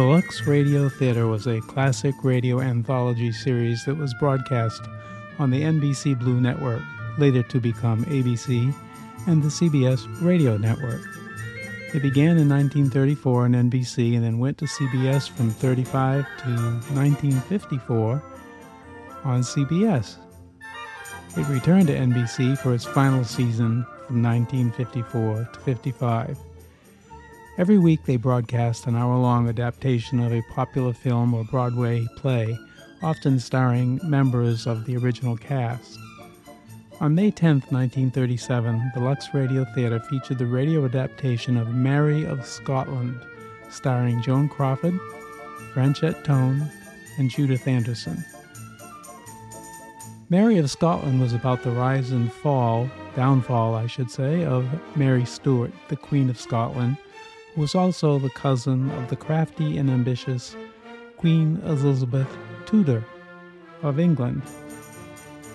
The Lux Radio Theater was a classic radio anthology series that was broadcast on the NBC Blue Network, later to become ABC, and the CBS Radio Network. It began in 1934 on NBC and then went to CBS from 35 to 1954 on CBS. It returned to NBC for its final season from 1954 to 55. Every week they broadcast an hour long adaptation of a popular film or Broadway play, often starring members of the original cast. On May 10, 1937, the Lux Radio Theatre featured the radio adaptation of Mary of Scotland, starring Joan Crawford, Franchot Tone, and Judith Anderson. Mary of Scotland was about the rise and fall, downfall, I should say, of Mary Stuart, the Queen of Scotland was also the cousin of the crafty and ambitious Queen Elizabeth Tudor of England.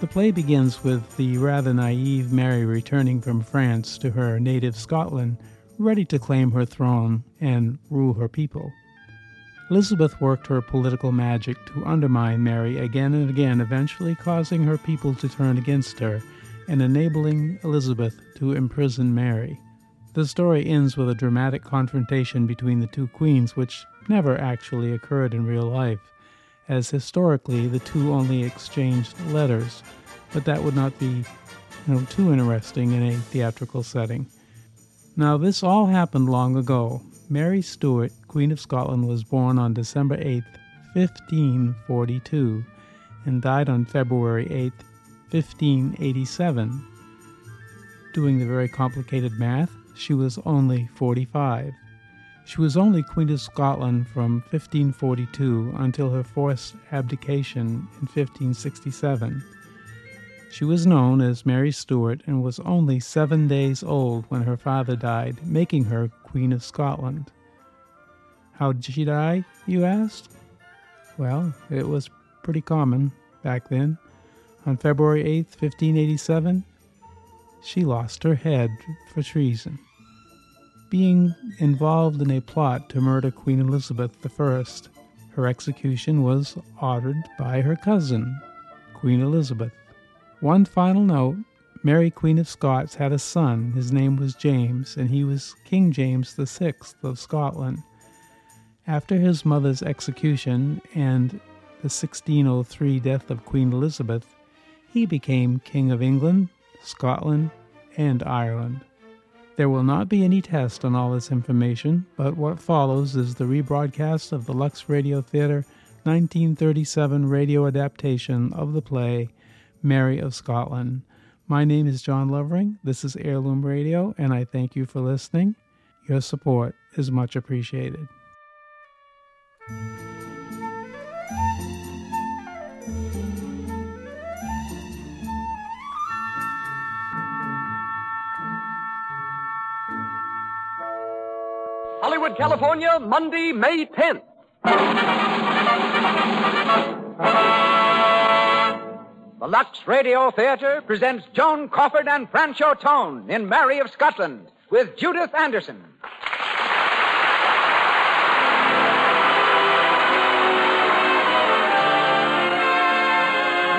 The play begins with the rather naive Mary returning from France to her native Scotland, ready to claim her throne and rule her people. Elizabeth worked her political magic to undermine Mary again and again, eventually causing her people to turn against her and enabling Elizabeth to imprison Mary. The story ends with a dramatic confrontation between the two queens, which never actually occurred in real life, as historically the two only exchanged letters, but that would not be you know, too interesting in a theatrical setting. Now, this all happened long ago. Mary Stuart, Queen of Scotland, was born on December 8, 1542, and died on February 8, 1587. Doing the very complicated math, she was only 45. She was only Queen of Scotland from 1542 until her forced abdication in 1567. She was known as Mary Stuart and was only seven days old when her father died, making her Queen of Scotland. How did she die, you asked? Well, it was pretty common back then. On February 8, 1587, she lost her head for treason. Being involved in a plot to murder Queen Elizabeth I, her execution was ordered by her cousin, Queen Elizabeth. One final note Mary, Queen of Scots, had a son. His name was James, and he was King James VI of Scotland. After his mother's execution and the 1603 death of Queen Elizabeth, he became King of England, Scotland, and Ireland. There will not be any test on all this information, but what follows is the rebroadcast of the Lux Radio Theater 1937 radio adaptation of the play Mary of Scotland. My name is John Lovering. This is Heirloom Radio, and I thank you for listening. Your support is much appreciated. Hollywood, California, Monday, May 10th. The Lux Radio Theater presents Joan Crawford and Franchot Tone in Mary of Scotland with Judith Anderson.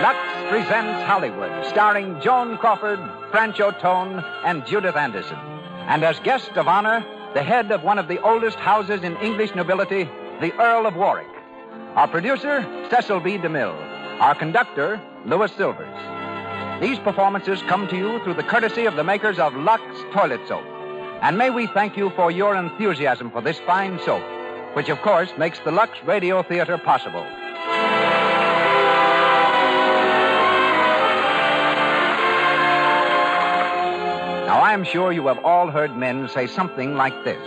Lux presents Hollywood, starring Joan Crawford, Franchot Tone, and Judith Anderson. And as guest of honor, the head of one of the oldest houses in English nobility, the Earl of Warwick. Our producer, Cecil B. DeMille. Our conductor, Louis Silvers. These performances come to you through the courtesy of the makers of Lux Toilet Soap. And may we thank you for your enthusiasm for this fine soap, which of course makes the Lux Radio Theater possible. Now, I'm sure you have all heard men say something like this.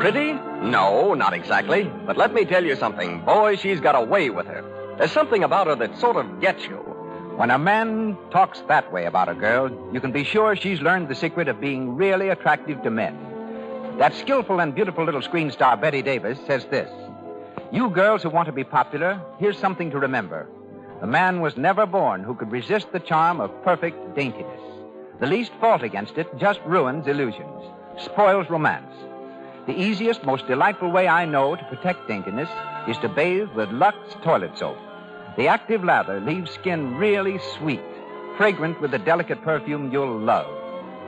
Pretty? No, not exactly. But let me tell you something. Boy, she's got a way with her. There's something about her that sort of gets you. When a man talks that way about a girl, you can be sure she's learned the secret of being really attractive to men. That skillful and beautiful little screen star, Bette Davis, says this You girls who want to be popular, here's something to remember. The man was never born who could resist the charm of perfect daintiness. The least fault against it just ruins illusions, spoils romance. The easiest, most delightful way I know to protect daintiness is to bathe with Lux toilet soap. The active lather leaves skin really sweet, fragrant with the delicate perfume you'll love.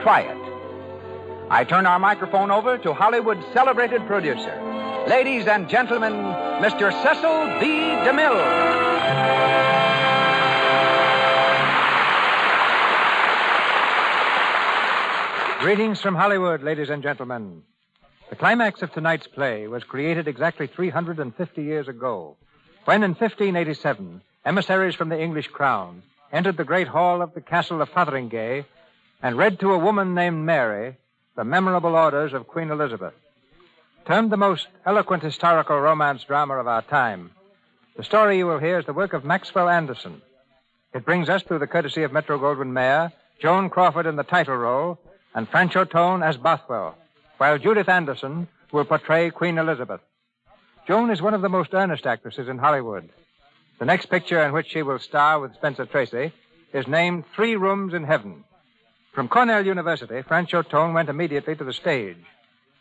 Try it. I turn our microphone over to Hollywood's celebrated producer. Ladies and gentlemen, Mr. Cecil B. DeMille. Greetings from Hollywood, ladies and gentlemen. The climax of tonight's play was created exactly 350 years ago, when in 1587, emissaries from the English crown entered the great hall of the castle of Fotheringay and read to a woman named Mary the memorable orders of Queen Elizabeth. Termed the most eloquent historical romance drama of our time, the story you will hear is the work of Maxwell Anderson. It brings us through the courtesy of Metro Goldwyn Mayer, Joan Crawford in the title role, and Franchot Tone as Bothwell, while Judith Anderson will portray Queen Elizabeth. Joan is one of the most earnest actresses in Hollywood. The next picture in which she will star with Spencer Tracy is named Three Rooms in Heaven. From Cornell University, Franchot Tone went immediately to the stage.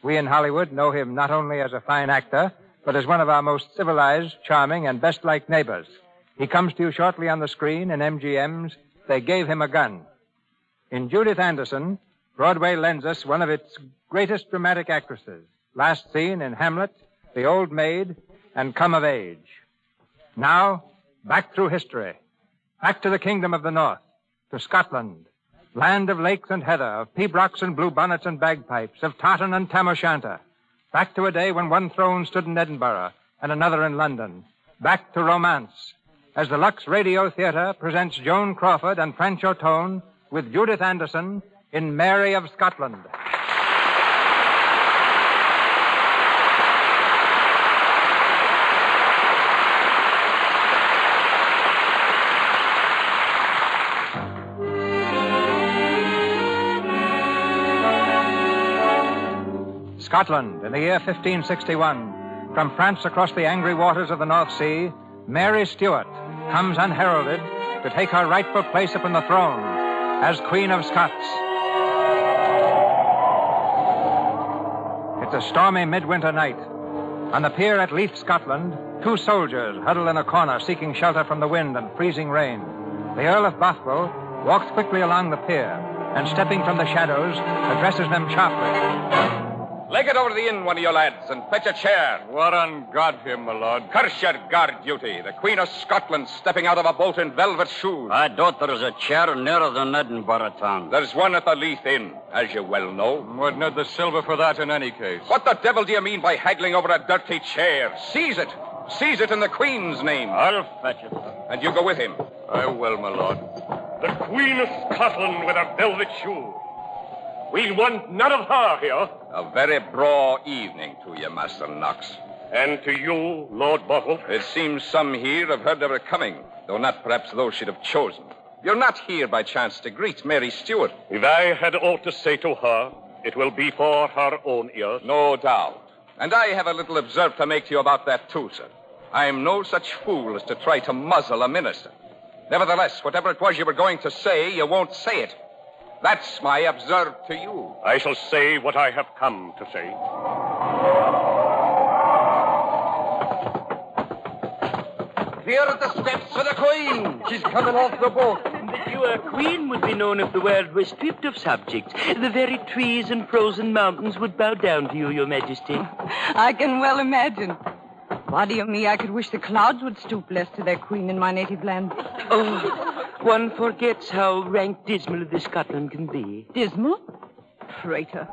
We in Hollywood know him not only as a fine actor, but as one of our most civilized, charming, and best liked neighbors. He comes to you shortly on the screen in MGM's They Gave Him a Gun. In Judith Anderson, Broadway lends us one of its greatest dramatic actresses, last seen in Hamlet, The Old Maid, and Come of Age. Now, back through history, back to the kingdom of the north, to Scotland, land of lakes and heather, of pibrochs and bluebonnets and bagpipes, of tartan and tam o'shanter, back to a day when one throne stood in Edinburgh and another in London, back to romance, as the Lux Radio Theater presents Joan Crawford and Franchot Tone with Judith Anderson in Mary of Scotland. Scotland, in the year 1561, from France across the angry waters of the North Sea, Mary Stuart comes unheralded to take her rightful place upon the throne as Queen of Scots. A stormy midwinter night. On the pier at Leith, Scotland, two soldiers huddle in a corner seeking shelter from the wind and freezing rain. The Earl of Bothwell walks quickly along the pier and, stepping from the shadows, addresses them sharply. Leg it over to the inn, one of you lads, and fetch a chair. What on God him, my lord? Curse your guard duty. The Queen of Scotland stepping out of a boat in velvet shoes. I doubt there's a chair nearer than Edinburgh town. There's one at the Leith Inn, as you well know. We'd need the silver for that in any case. What the devil do you mean by haggling over a dirty chair? Seize it. Seize it in the Queen's name. I'll fetch it. And you go with him. I will, my lord. The Queen of Scotland with her velvet shoes. We'll want none of her here. A very braw evening to you, Master Knox. And to you, Lord Bothwell. It seems some here have heard of her coming, though not perhaps those she'd have chosen. You're not here by chance to greet Mary Stuart. If I had aught to say to her, it will be for her own ears. No doubt. And I have a little observe to make to you about that, too, sir. I'm no such fool as to try to muzzle a minister. Nevertheless, whatever it was you were going to say, you won't say it. That's my observe to you. I shall say what I have come to say. Here at the steps for the Queen. She's coming off the boat. That you are queen would be known if the world were stripped of subjects. The very trees and frozen mountains would bow down to you, your majesty. I can well imagine. Body of me, I could wish the clouds would stoop less to their queen in my native land. Oh, one forgets how rank dismal this Scotland can be. Dismal? Traitor.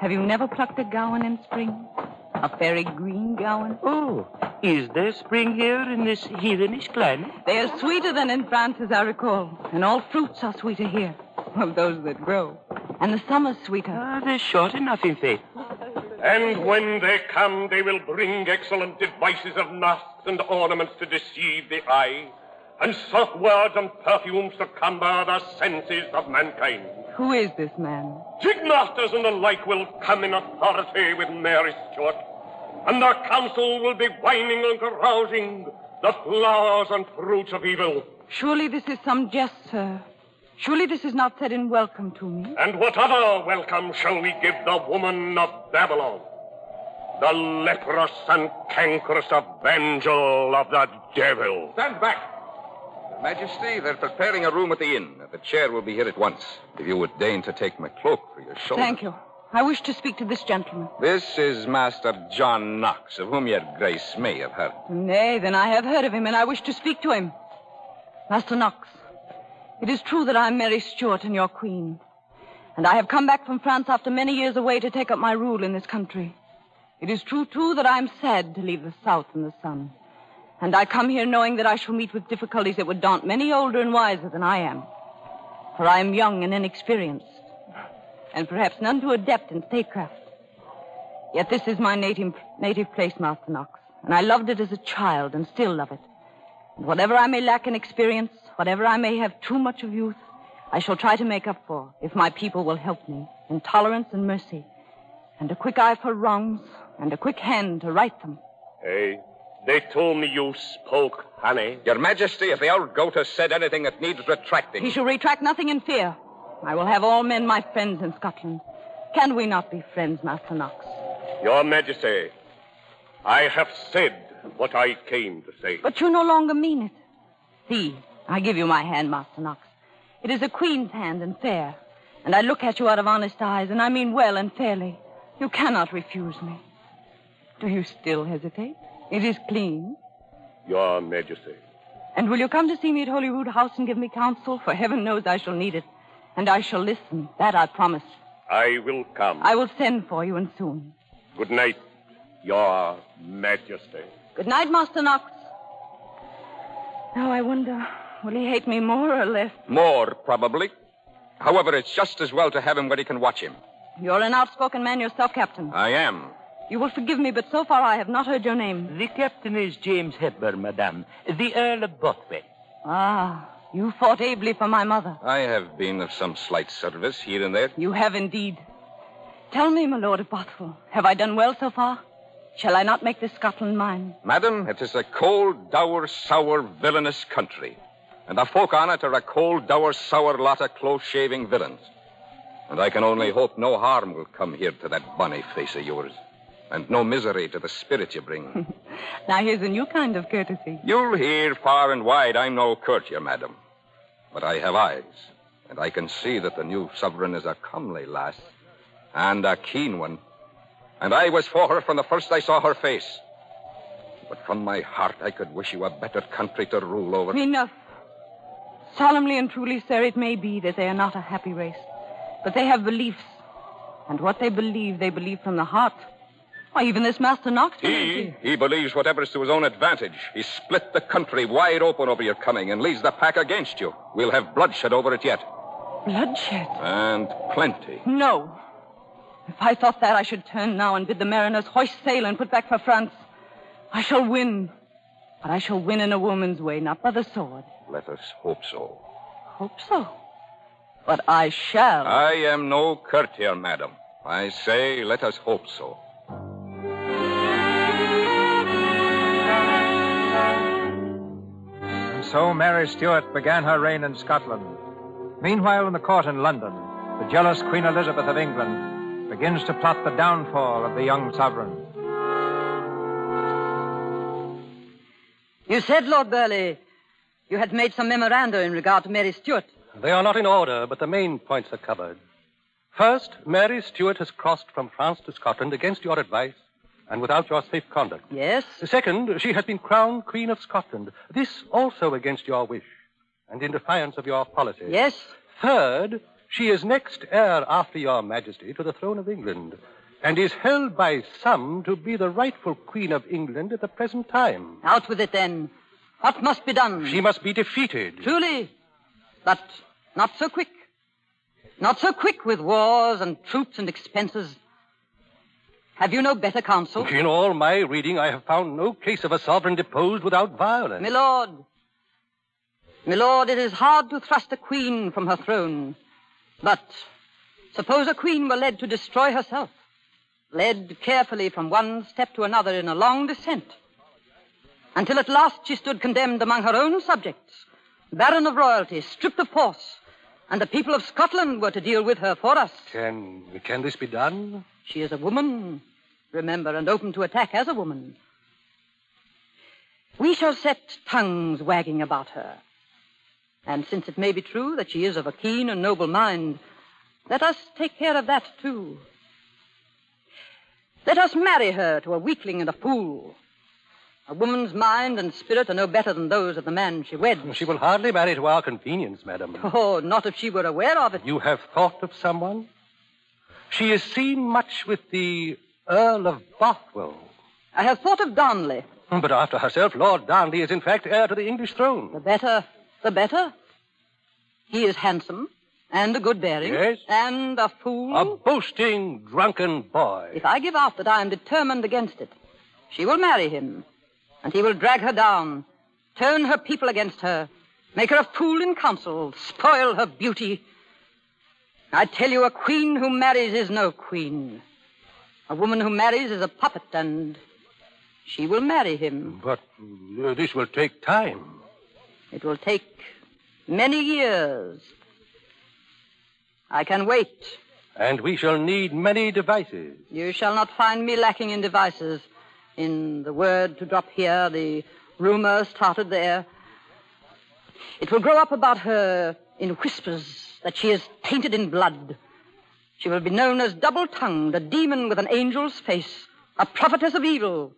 Have you never plucked a gowan in spring? A fairy green gowan? Oh, is there spring here in this heathenish climate? They are sweeter than in France, as I recall. And all fruits are sweeter here. Of those that grow. And the summer's sweeter. Ah, they're short enough, in faith. And when they come, they will bring excellent devices of masks and ornaments to deceive the eye, and soft words and perfumes to cumber the senses of mankind. Who is this man? Jigmasters and the like will come in authority with Mary Stuart, and their council will be whining and carousing the flowers and fruits of evil. Surely this is some jest, sir. Surely this is not said in welcome to me. And what other welcome shall we give the woman of Babylon? the leprous and cankerous evangel of the devil. Stand back. Majesty, they're preparing a room at the inn. The chair will be here at once. If you would deign to take my cloak for your shoulder. Thank you. I wish to speak to this gentleman. This is Master John Knox, of whom your grace may have heard. Nay, then I have heard of him, and I wish to speak to him. Master Knox, it is true that I am Mary Stuart and your queen. And I have come back from France after many years away to take up my rule in this country. It is true, too, that I am sad to leave the South and the sun. And I come here knowing that I shall meet with difficulties that would daunt many older and wiser than I am. For I am young and inexperienced, and perhaps none too adept in statecraft. Yet this is my native, native place, Master Knox, and I loved it as a child and still love it. And whatever I may lack in experience, whatever I may have too much of youth, I shall try to make up for if my people will help me in tolerance and mercy, and a quick eye for wrongs, and a quick hand to right them. Hey, they told me you spoke, honey. Your Majesty, if the old goat has said anything that needs retracting. He shall retract nothing in fear. I will have all men my friends in Scotland. Can we not be friends, Master Knox? Your Majesty, I have said what I came to say. But you no longer mean it. See, I give you my hand, Master Knox. It is a queen's hand and fair. And I look at you out of honest eyes, and I mean well and fairly. You cannot refuse me. Do you still hesitate? It is clean. Your Majesty. And will you come to see me at Holyrood House and give me counsel? For heaven knows I shall need it. And I shall listen. That I promise. I will come. I will send for you and soon. Good night, Your Majesty. Good night, Master Knox. Now I wonder, will he hate me more or less? More, probably. However, it's just as well to have him where he can watch him. You're an outspoken man yourself, Captain. I am. You will forgive me, but so far I have not heard your name. The captain is James Hepburn, madame, the Earl of Bothwell. Ah, you fought ably for my mother. I have been of some slight service here and there. You have indeed. Tell me, my lord of Bothwell, have I done well so far? Shall I not make this Scotland mine? Madam, it is a cold, dour, sour, villainous country. And the folk on it are a cold, dour, sour lot of close shaving villains. And I can only hope no harm will come here to that bonny face of yours. And no misery to the spirit you bring. Now here's a new kind of courtesy. You'll hear far and wide I'm no courtier, madam. But I have eyes, and I can see that the new sovereign is a comely lass, and a keen one. And I was for her from the first I saw her face. But from my heart, I could wish you a better country to rule over. Enough. Solemnly and truly, sir, it may be that they are not a happy race. But they have beliefs. And what they believe, they believe from the heart. Why, even this Master Knox believes He, he believes whatever's to his own advantage. He split the country wide open over your coming and leads the pack against you. We'll have bloodshed over it yet. Bloodshed? And plenty. No. If I thought that, I should turn now and bid the mariners hoist sail and put back for France. I shall win. But I shall win in a woman's way, not by the sword. Let us hope so. Hope so. But I shall. I am no courtier, madam. I say, let us hope so. So Mary Stuart began her reign in Scotland. Meanwhile, in the court in London, the jealous Queen Elizabeth of England begins to plot the downfall of the young sovereign. You said, Lord Burleigh, you had made some memoranda in regard to Mary Stuart. They are not in order, but the main points are covered. First, Mary Stuart has crossed from France to Scotland against your advice and without your safe conduct. Yes? Second, she has been crowned Queen of Scotland. This also against your wish and in defiance of your policy. Yes? Third, she is next heir after your majesty to the throne of England and is held by some to be the rightful Queen of England at the present time. Out with it then. What must be done? She must be defeated. Truly. But not so quick. Not so quick with wars and troops and expenses. Have you no better counsel? In all my reading, I have found no case of a sovereign deposed without violence. My lord. My lord, it is hard to thrust a queen from her throne. But suppose a queen were led to destroy herself, led carefully from one step to another in a long descent, until at last she stood condemned among her own subjects, barren of royalty, stripped of force, and the people of Scotland were to deal with her for us. Can can this be done? She is a woman, remember, and open to attack as a woman. We shall set tongues wagging about her. And since it may be true that she is of a keen and noble mind, let us take care of that too. Let us marry her to a weakling and a fool. A woman's mind and spirit are no better than those of the man she weds. She will hardly marry to our convenience, madam. Oh, not if she were aware of it. You have thought of someone? She is seen much with the Earl of Bothwell. I have thought of Darnley. Hmm, but after herself, Lord Darnley is in fact heir to the English throne. The better, the better. He is handsome and a good bearing. Yes. And a fool. A boasting, drunken boy. If I give out that I am determined against it, she will marry him, and he will drag her down, turn her people against her, make her a fool in council, spoil her beauty. I tell you, a queen who marries is no queen. A woman who marries is a puppet, and she will marry him. But uh, this will take time. It will take many years. I can wait. And we shall need many devices. You shall not find me lacking in devices. In the word to drop here, the rumor started there. It will grow up about her in whispers that she is tainted in blood. She will be known as double tongued, a demon with an angel's face, a prophetess of evil.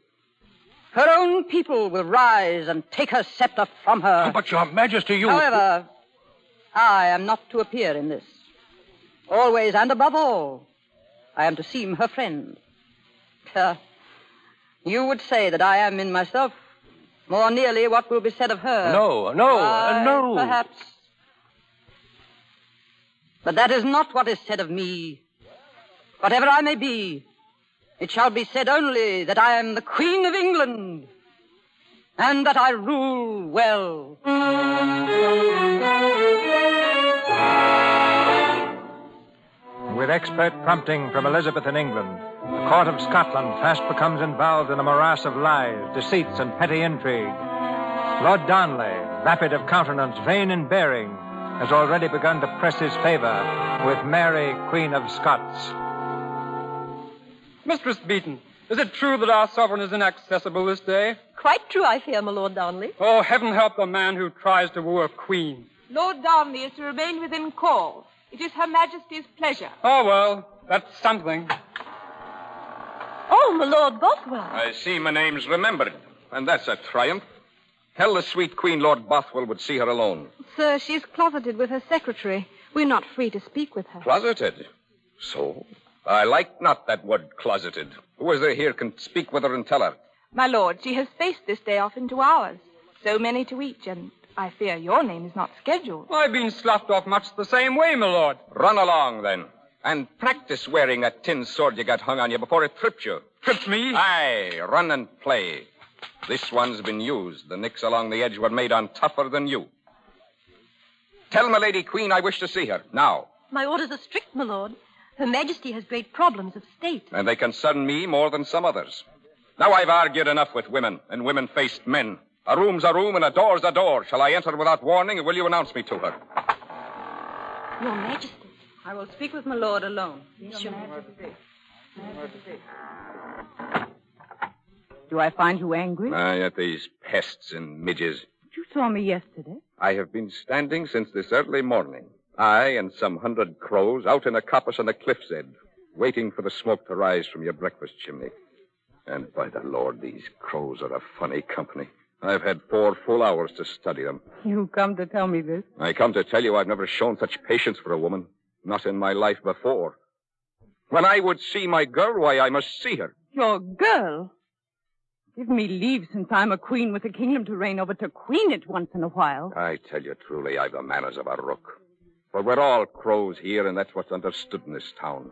Her own people will rise and take her scepter from her. But, Your Majesty, you. However, I am not to appear in this. Always and above all, I am to seem her friend. Uh, you would say that I am in myself more nearly what will be said of her. No, no, uh, no. Perhaps. But that is not what is said of me. Whatever I may be, it shall be said only that I am the Queen of England and that I rule well. With expert prompting from Elizabeth in England, the court of Scotland fast becomes involved in a morass of lies, deceits, and petty intrigue. Lord Darnley, vapid of countenance, vain in bearing, has already begun to press his favor with Mary, Queen of Scots. Mistress Beaton, is it true that our sovereign is inaccessible this day? Quite true, I fear, my Lord Darnley. Oh, heaven help the man who tries to woo a queen. Lord Darnley is to remain within call. It is Her Majesty's pleasure. Oh, well, that's something. Oh, my Lord Bothwell. I see my name's remembered, and that's a triumph. Tell the sweet Queen Lord Bothwell would see her alone. Sir, she's closeted with her secretary. We're not free to speak with her. Closeted? So? I like not that word closeted. Who is there here can speak with her and tell her? My lord, she has spaced this day off into hours. So many to each, and I fear your name is not scheduled. I've been sloughed off much the same way, my lord. Run along, then. And practice wearing that tin sword you got hung on you before it tripped you. Tripped me? Aye, run and play. This one's been used. The nicks along the edge were made on tougher than you. Tell my lady queen I wish to see her, now. My orders are strict, my Lord. Her Majesty has great problems of state. And they concern me more than some others. Now I've argued enough with women and women faced men. A room's a room and a door's a door. Shall I enter without warning, or will you announce me to her? Your Majesty. I will speak with my lord alone. Yes, Your Majesty. Do I find you angry? Ah, yet these pests and midges. You saw me yesterday. I have been standing since this early morning. I and some hundred crows out in a coppice on the cliff's edge, waiting for the smoke to rise from your breakfast chimney. And by the Lord, these crows are a funny company. I've had four full hours to study them. You come to tell me this? I come to tell you I've never shown such patience for a woman. Not in my life before. When I would see my girl, why, I must see her. Your girl? Give me leave since I'm a queen with a kingdom to reign over to queen it once in a while. I tell you truly, I've the manners of a rook. For we're all crows here, and that's what's understood in this town.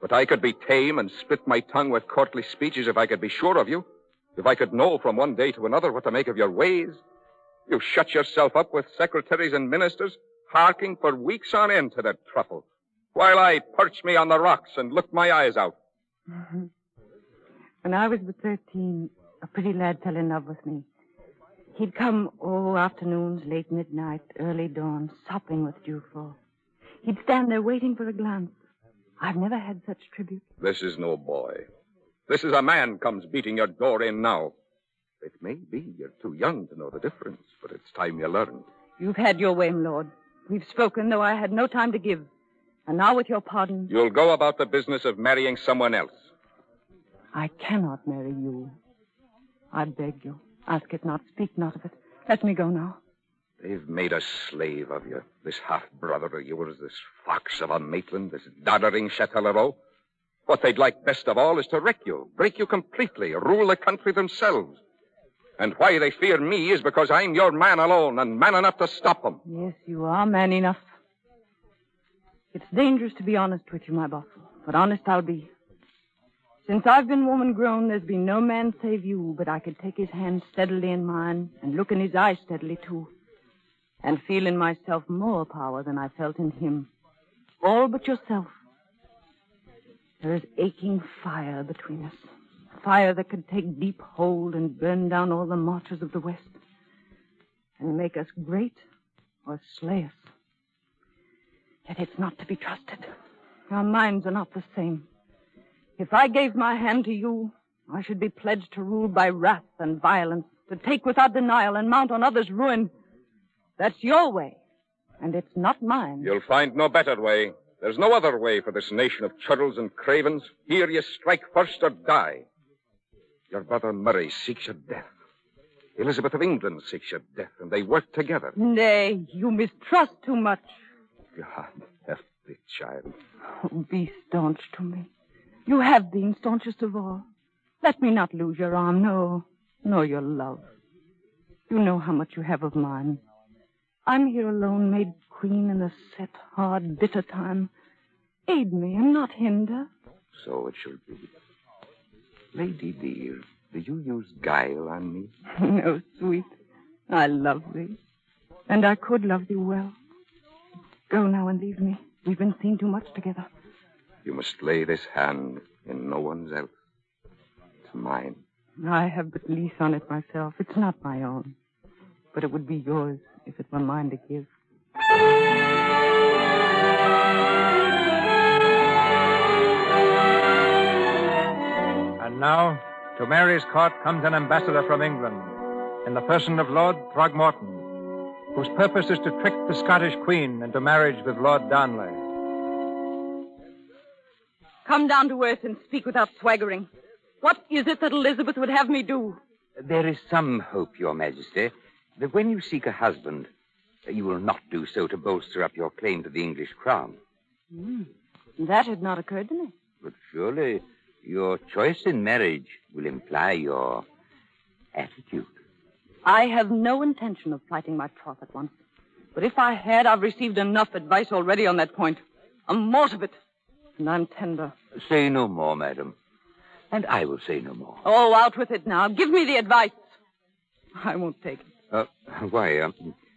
But I could be tame and split my tongue with courtly speeches if I could be sure of you. If I could know from one day to another what to make of your ways. You shut yourself up with secretaries and ministers, harking for weeks on end to that truffle, while I perch me on the rocks and look my eyes out. When I was but 13, a pretty lad fell in love with me. He'd come, oh, afternoons, late midnight, early dawn, sopping with dewfall. He'd stand there waiting for a glance. I've never had such tribute. This is no boy. This is a man comes beating your door in now. It may be you're too young to know the difference, but it's time you learned. You've had your way, my lord. We've spoken, though I had no time to give. And now, with your pardon, You'll go about the business of marrying someone else. I cannot marry you. I beg you. Ask it not. Speak not of it. Let me go now. They've made a slave of you, this half brother of yours, this fox of a Maitland, this doddering Châtellerault. What they'd like best of all is to wreck you, break you completely, rule the country themselves. And why they fear me is because I'm your man alone and man enough to stop them. Yes, you are man enough. It's dangerous to be honest with you, my boss, but honest I'll be. Since I've been woman grown, there's been no man save you, but I could take his hand steadily in mine and look in his eyes steadily, too, and feel in myself more power than I felt in him. All but yourself. There is aching fire between us. Fire that could take deep hold and burn down all the marches of the West and make us great or slay us. Yet it's not to be trusted. Our minds are not the same. If I gave my hand to you, I should be pledged to rule by wrath and violence, to take without denial and mount on others' ruin. That's your way, and it's not mine. You'll find no better way. There's no other way for this nation of churls and cravens. Here you strike first or die. Your brother Murray seeks your death. Elizabeth of England seeks your death, and they work together. Nay, you mistrust too much. God help child. Oh, be staunch to me. You have been staunchest of all. Let me not lose your arm, no, nor your love. You know how much you have of mine. I'm here alone, made queen in the set, hard, bitter time. Aid me and not hinder. So it shall be. Lady dear, do you use guile on me? no, sweet. I love thee. And I could love thee well. Go now and leave me. We've been seen too much together. You must lay this hand in no one's else. It's mine. I have but lease on it myself. It's not my own. But it would be yours if it were mine to give. And now, to Mary's court comes an ambassador from England, in the person of Lord Throckmorton, whose purpose is to trick the Scottish Queen into marriage with Lord Darnley. Come down to earth and speak without swaggering. What is it that Elizabeth would have me do? There is some hope, Your Majesty, that when you seek a husband, you will not do so to bolster up your claim to the English crown. Hmm. That had not occurred to me. But surely your choice in marriage will imply your attitude. I have no intention of plighting my troth at once. But if I had, I've received enough advice already on that point. A mort of it. And I'm tender. Say no more, madam. And I will say no more. Oh, out with it now. Give me the advice. I won't take it. Uh, why, uh,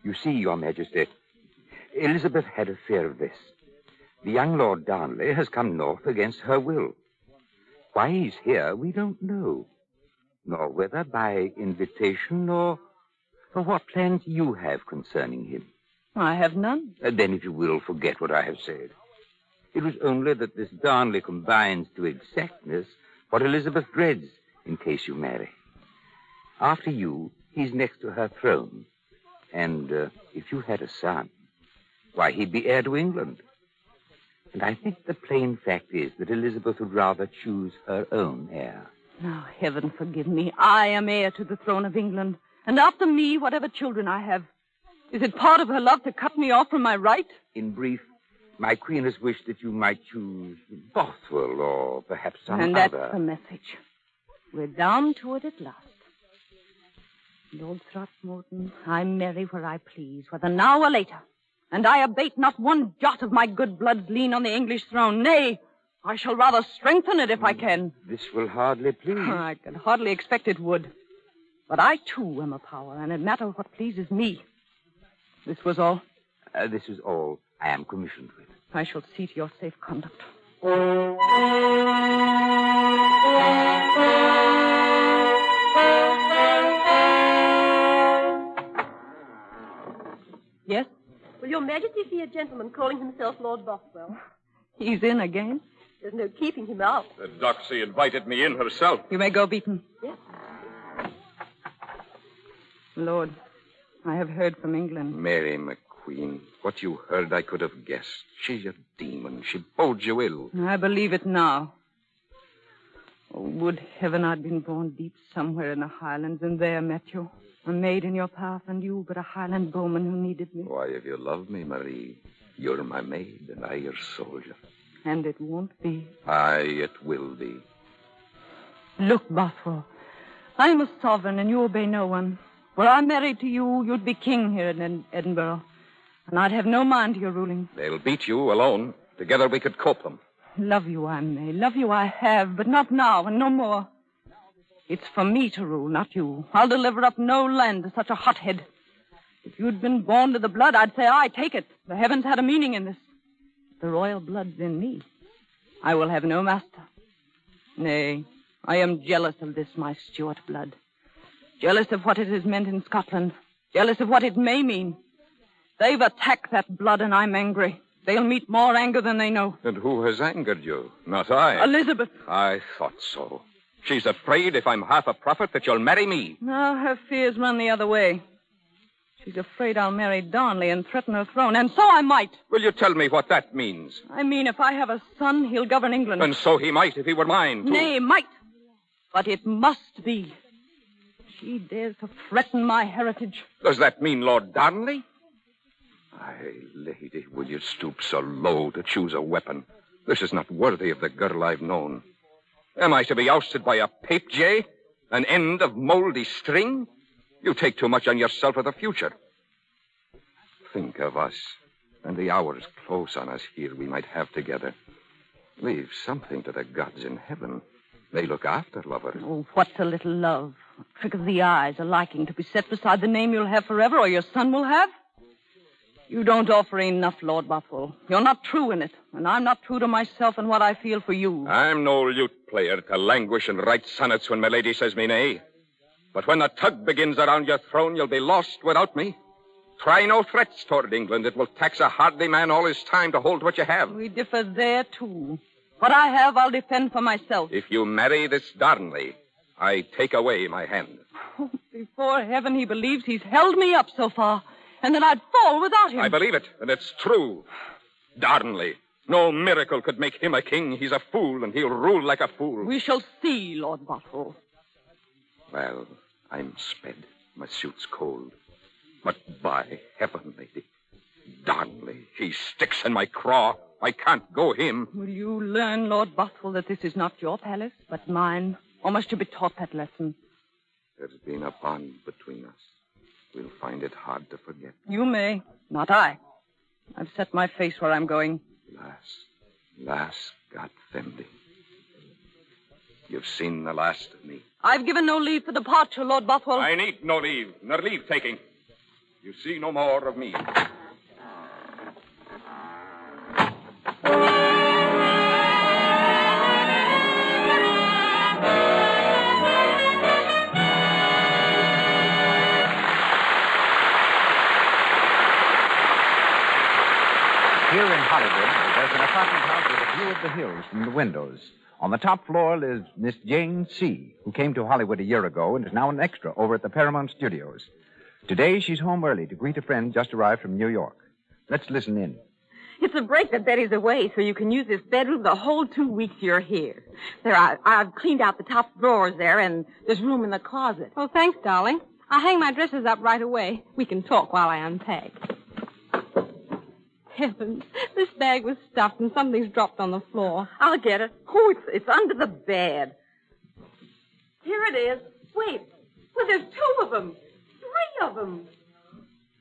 you see, Your Majesty, Elizabeth had a fear of this. The young Lord Darnley has come north against her will. Why he's here, we don't know. Nor whether by invitation or, or what plans you have concerning him. I have none. Uh, then, if you will, forget what I have said. It was only that this Darnley combines to exactness what Elizabeth dreads in case you marry. After you, he's next to her throne. And uh, if you had a son, why, he'd be heir to England. And I think the plain fact is that Elizabeth would rather choose her own heir. Now, heaven forgive me. I am heir to the throne of England. And after me, whatever children I have. Is it part of her love to cut me off from my right? In brief, my queen has wished that you might choose Bothwell or perhaps some and that's the message. We're down to it at last. Lord Throckmorton, I marry where I please, whether now or later. And I abate not one jot of my good blood's lien on the English throne. Nay, I shall rather strengthen it if I can. This will hardly please. I could hardly expect it would. But I, too, am a power, and it matters what pleases me. This was all. Uh, this is all I am commissioned with. I shall see to your safe conduct. Yes? Will your majesty see a gentleman calling himself Lord Bothwell? He's in again. There's no keeping him out. The Doxy invited me in herself. You may go, Beaton. Yes. Lord, I have heard from England. Mary McQueen, what you heard I could have guessed. She's a demon. She bodes you ill. I believe it now. Oh, would heaven I'd been born deep somewhere in the Highlands and there met you. A maid in your path and you but a Highland bowman who needed me. Why, if you love me, Marie, you're my maid and I your soldier. And it won't be. Aye, it will be. Look, Bothwell, I'm a sovereign and you obey no one. Were I married to you, you'd be king here in Ed- Edinburgh. And I'd have no mind to your ruling. They'll beat you alone. Together we could cope them. Love you I may, love you I have, but not now and no more. It's for me to rule, not you. I'll deliver up no land to such a hothead. If you'd been born to the blood, I'd say, I take it. The heavens had a meaning in this. The royal blood's in me. I will have no master. Nay, I am jealous of this, my Stuart blood. Jealous of what it has meant in Scotland. Jealous of what it may mean. They've attacked that blood, and I'm angry. They'll meet more anger than they know. And who has angered you? Not I. Elizabeth. I thought so. She's afraid if I'm half a prophet that you'll marry me. Now her fears run the other way. She's afraid I'll marry Darnley and threaten her throne, and so I might. Will you tell me what that means? I mean, if I have a son, he'll govern England. And so he might if he were mine, too. Nay, might. But it must be. She dares to threaten my heritage. Does that mean Lord Darnley? Aye, lady, will you stoop so low to choose a weapon? This is not worthy of the girl I've known. Am I to be ousted by a pape jay? An end of moldy string? You take too much on yourself for the future. Think of us and the hours close on us here we might have together. Leave something to the gods in heaven. They look after lovers. Oh, what's a little love? A trick of the eyes, a liking to be set beside the name you'll have forever or your son will have? You don't offer enough, Lord Bothwell. You're not true in it, and I'm not true to myself and what I feel for you. I'm no lute player to languish and write sonnets when my lady says me nay. But when the tug begins around your throne, you'll be lost without me. Try no threats toward England. It will tax a hardy man all his time to hold what you have. We differ there, too. What I have, I'll defend for myself. If you marry this Darnley, I take away my hand. Before heaven, he believes he's held me up so far, and then I'd fall without him. I believe it, and it's true. Darnley. No miracle could make him a king. He's a fool, and he'll rule like a fool. We shall see, Lord Bothwell. Well, I'm sped. My suit's cold. But by heaven, lady, Darnley, he sticks in my craw. I can't go him. Will you learn, Lord Bothwell, that this is not your palace, but mine? Or must you be taught that lesson? There's been a bond between us. We'll find it hard to forget. You may, not I. I've set my face where I'm going. Lass, lass, God Fendi. You've seen the last of me. I've given no leave for departure, Lord Bothwell. I need no leave, nor leave taking. You see no more of me. The hills from the windows. On the top floor lives Miss Jane C., who came to Hollywood a year ago and is now an extra over at the Paramount Studios. Today, she's home early to greet a friend just arrived from New York. Let's listen in. It's a break that Betty's away, so you can use this bedroom the whole two weeks you're here. There, I, I've cleaned out the top drawers there, and there's room in the closet. Oh, thanks, darling. I'll hang my dresses up right away. We can talk while I unpack. Heavens, this bag was stuffed and something's dropped on the floor. I'll get it. Oh, it's, it's under the bed. Here it is. Wait. Well, there's two of them. Three of them.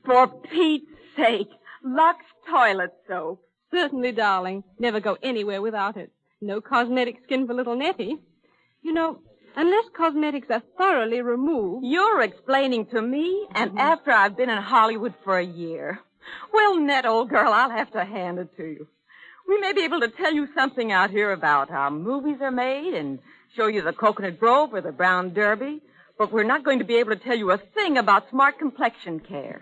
For Pete's sake. Lux toilet soap. Certainly, darling. Never go anywhere without it. No cosmetic skin for little Nettie. You know, unless cosmetics are thoroughly removed. You're explaining to me, and mm-hmm. after I've been in Hollywood for a year. Well, Ned, old girl, I'll have to hand it to you. We may be able to tell you something out here about how movies are made and show you the coconut grove or the brown derby, but we're not going to be able to tell you a thing about smart complexion care.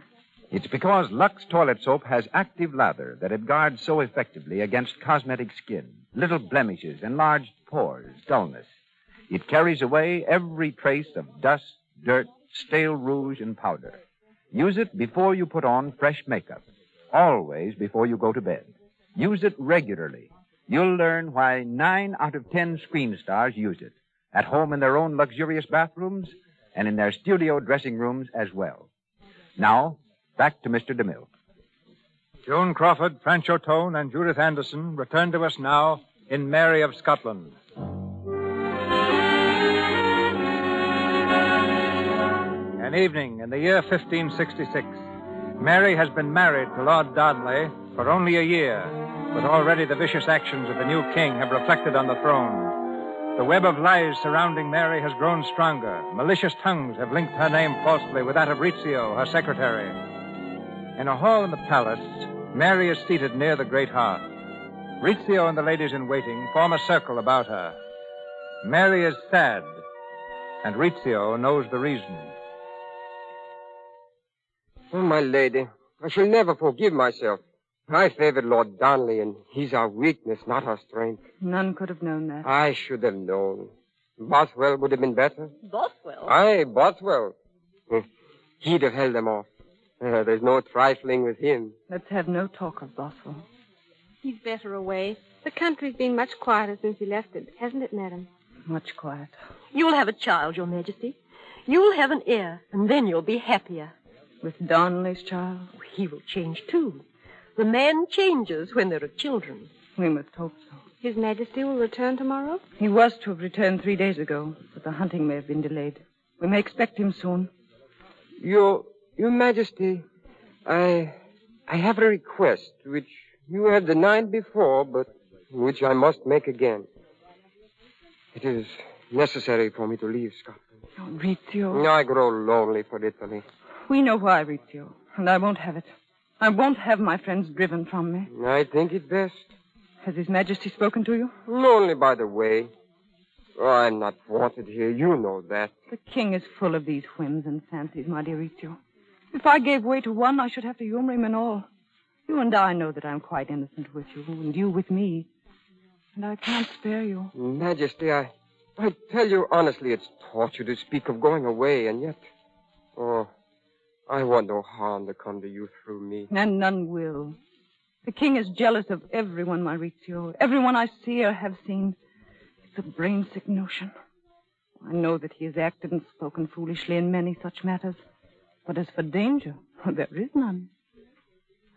It's because Lux toilet soap has active lather that it guards so effectively against cosmetic skin. little blemishes, enlarged pores, dullness. It carries away every trace of dust, dirt, stale rouge, and powder. Use it before you put on fresh makeup. Always before you go to bed. Use it regularly. You'll learn why nine out of ten screen stars use it. At home in their own luxurious bathrooms and in their studio dressing rooms as well. Now, back to Mr. DeMille. Joan Crawford, Franchot Tone, and Judith Anderson return to us now in Mary of Scotland. An evening in the year 1566. Mary has been married to Lord Darnley for only a year, but already the vicious actions of the new king have reflected on the throne. The web of lies surrounding Mary has grown stronger. Malicious tongues have linked her name falsely with that of Rizzio, her secretary. In a hall in the palace, Mary is seated near the great hearth. Rizzio and the ladies in waiting form a circle about her. Mary is sad, and Rizzio knows the reason. Oh, my lady, I shall never forgive myself. I favored Lord Darnley, and he's our weakness, not our strength. None could have known that. I should have known. Bothwell would have been better. Bothwell? Aye, Bothwell. He'd have held them off. Uh, there's no trifling with him. Let's have no talk of Bothwell. He's better away. The country's been much quieter since he left it, hasn't it, madam? Much quieter. You'll have a child, Your Majesty. You'll have an heir, and then you'll be happier. With Darnley's child? Oh, he will change, too. The man changes when there are children. We must hope so. His Majesty will return tomorrow? He was to have returned three days ago, but the hunting may have been delayed. We may expect him soon. Your, Your Majesty, I, I have a request which you have denied before, but which I must make again. It is necessary for me to leave Scotland. Oh, Rizzio. I grow lonely for Italy. We know why, Rizzio, and I won't have it. I won't have my friends driven from me. I think it best. Has His Majesty spoken to you? Only by the way. Oh, I'm not wanted here. You know that. The king is full of these whims and fancies, my dear Rizzio. If I gave way to one, I should have to humor him in all. You and I know that I'm quite innocent with you, and you with me. And I can't spare you. Majesty, I, I tell you honestly, it's torture to speak of going away, and yet, oh, I want no harm to come to you through me. And none will. The king is jealous of everyone, Maurizio. Everyone I see or have seen. It's a brain sick notion. I know that he has acted and spoken foolishly in many such matters. But as for danger, there is none.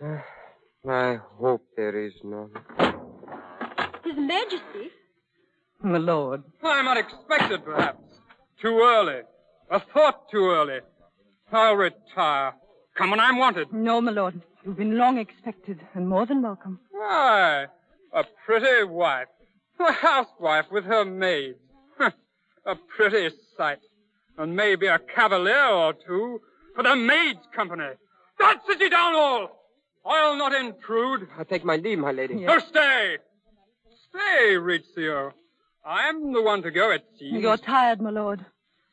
I hope there is none. His Majesty? My lord. I'm unexpected, perhaps. Too early. A thought too early. I'll retire. Come when I'm wanted. No, my lord. You've been long expected and more than welcome. Why, a pretty wife. A housewife with her maids. a pretty sight. And maybe a cavalier or two for the maids' company. That sit ye down all. I'll not intrude. I take my leave, my lady. So stay. Stay, Rizzio. I'm the one to go, it seems. You're tired, my lord.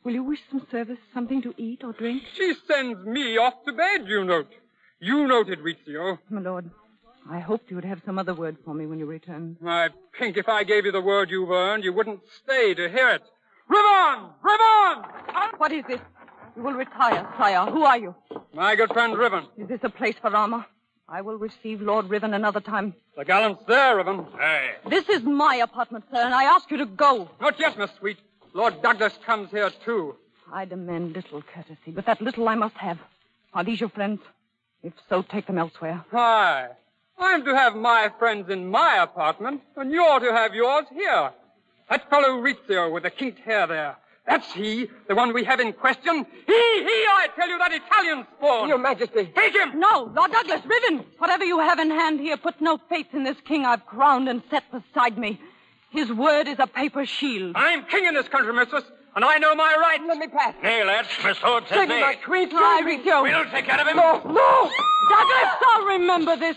Will you wish some service, something to eat or drink? She sends me off to bed, you note. You noted, Rizzio. My lord, I hoped you would have some other word for me when you returned. My pink, if I gave you the word you've earned, you wouldn't stay to hear it. Ruthven! Ruthven! Ah, what is this? You will retire, sire. Who are you? My good friend Ruthven. Is this a place for armor? I will receive Lord Ruthven another time. The gallant's there, Ruthven. Hey. This is my apartment, sir, and I ask you to go. Not yet, Miss Sweet. Lord Douglas comes here, too. I demand little courtesy, but that little I must have. Are these your friends? If so, take them elsewhere. Why? I'm to have my friends in my apartment, and you're to have yours here. That fellow Rizzio with the kinked hair there. That's he, the one we have in question. He, he, I tell you, that Italian spawn. Your Majesty. Take him! No, Lord Douglas, Ruthven, Whatever you have in hand here, put no faith in this king I've crowned and set beside me. His word is a paper shield. I'm king in this country, mistress, and I know my rights. Let me pass. Nay, lads, my sword says Take nay. my queen. I Rizzio. We'll take care of him. No, no. Douglas, I'll remember this.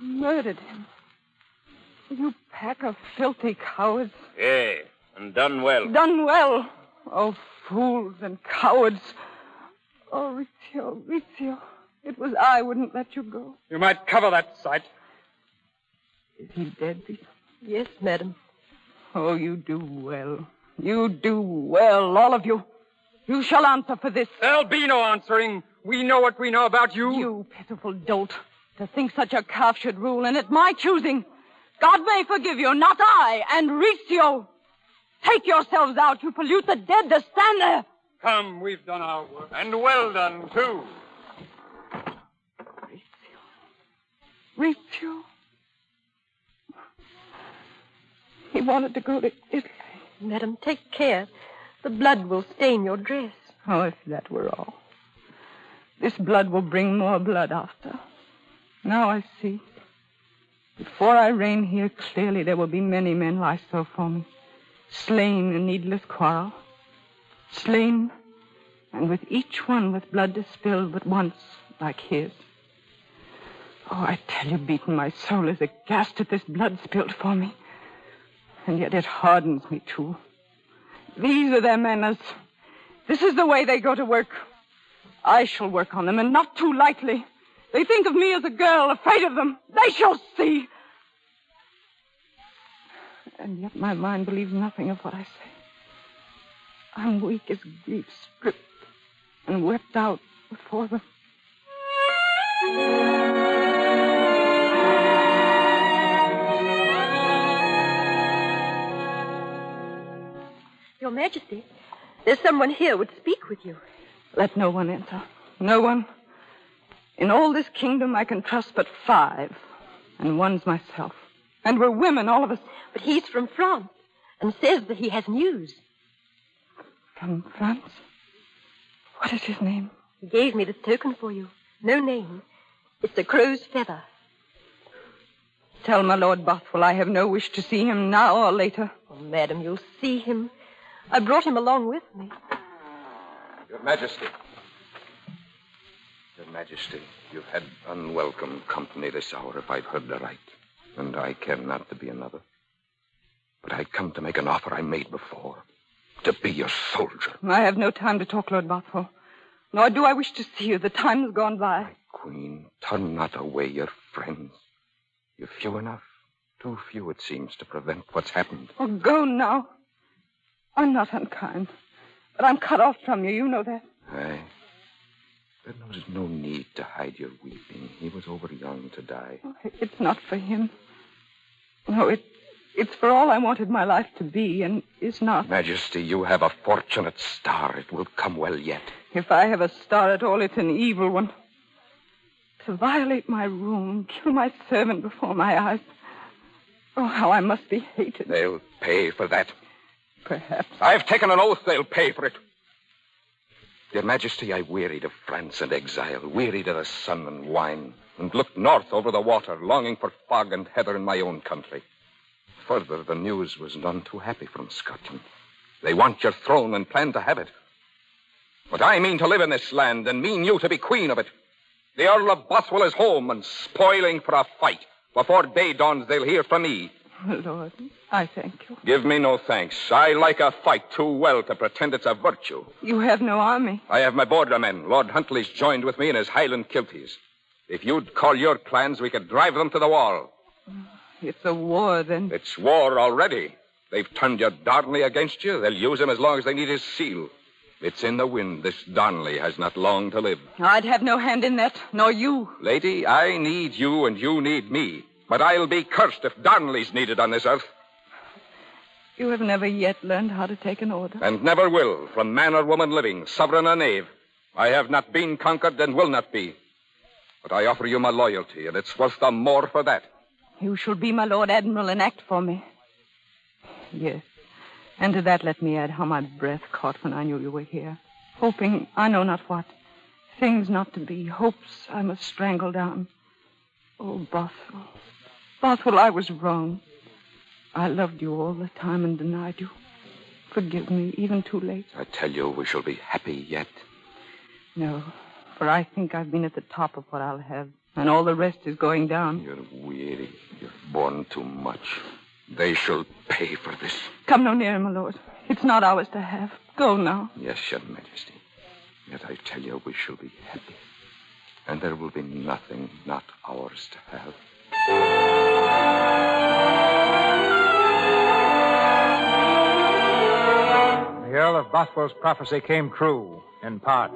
Murdered him. You pack of filthy cowards. Yea, and done well. Done well. Oh, fools and cowards. Oh, Rizzio, Rizzio. It was I wouldn't let you go. You might cover that sight. He dead? Yes, madam. Oh, you do well. You do well, all of you. You shall answer for this. There'll be no answering. We know what we know about you. You pitiful dolt. To think such a calf should rule, and at my choosing. God may forgive you, not I, and Rizzio. Take yourselves out. You pollute the dead to stand there. Come, we've done our work. And well done, too. Rizzio. He wanted to go to Italy. Madam, take care. The blood will stain your dress. Oh, if that were all. This blood will bring more blood after. Now I see. Before I reign here, clearly there will be many men lie so for me, slain in needless quarrel. Slain, and with each one with blood to spill but once, like his. Oh, I tell you, Beaton, my soul is aghast at this blood spilled for me. And yet it hardens me, too. These are their manners. This is the way they go to work. I shall work on them, and not too lightly. They think of me as a girl, afraid of them. They shall see. And yet my mind believes nothing of what I say. I'm weak as grief, stripped and wept out before them. Your Majesty, there's someone here would speak with you. Let no one enter. No one. In all this kingdom, I can trust but five, and one's myself. And we're women, all of us. But he's from France and says that he has news. From France? What is his name? He gave me the token for you. No name. It's a crow's feather. Tell my Lord Bothwell I have no wish to see him now or later. Oh, madam, you'll see him. I brought him along with me. Your Majesty. Your Majesty, you've had unwelcome company this hour, if I've heard aright. And I care not to be another. But I come to make an offer I made before. To be your soldier. I have no time to talk, Lord Bothwell. Nor do I wish to see you. The time's gone by. My Queen, turn not away your friends. You're few enough. Too few, it seems, to prevent what's happened. Oh, go now. I'm not unkind. But I'm cut off from you. You know that. Aye. But there's no need to hide your weeping. He was over young to die. Oh, it's not for him. No, it, it's for all I wanted my life to be, and is not. Majesty, you have a fortunate star. It will come well yet. If I have a star at all, it's an evil one. To violate my room, kill my servant before my eyes. Oh, how I must be hated. They'll pay for that. Perhaps. I've taken an oath they'll pay for it. Your Majesty, I wearied of France and exile, wearied of the sun and wine, and looked north over the water, longing for fog and heather in my own country. Further, the news was none too happy from Scotland. They want your throne and plan to have it. But I mean to live in this land and mean you to be queen of it. The Earl of Bothwell is home and spoiling for a fight. Before day dawns, they'll hear from me. Lord, I thank you. Give me no thanks. I like a fight too well to pretend it's a virtue. You have no army. I have my border men. Lord Huntley's joined with me in his Highland kilties. If you'd call your clans, we could drive them to the wall. Mm, it's a war, then. It's war already. They've turned your Darnley against you. They'll use him as long as they need his seal. It's in the wind. This Darnley has not long to live. I'd have no hand in that, nor you. Lady, I need you and you need me. But I'll be cursed if Darnley's needed on this earth. You have never yet learned how to take an order. And never will, from man or woman living, sovereign or knave. I have not been conquered and will not be. But I offer you my loyalty, and it's worth the more for that. You shall be my Lord Admiral and act for me. Yes. And to that let me add how my breath caught when I knew you were here. Hoping I know not what. Things not to be. Hopes I must strangle down. Oh, Bothwell. Bothwell, I was wrong. I loved you all the time and denied you. Forgive me, even too late. I tell you, we shall be happy yet. No, for I think I've been at the top of what I'll have, and all the rest is going down. You're weary. You've borne too much. They shall pay for this. Come no nearer, my lord. It's not ours to have. Go now. Yes, your majesty. Yet I tell you, we shall be happy. And there will be nothing not ours to have. The Earl of Bothwell's prophecy came true, in part,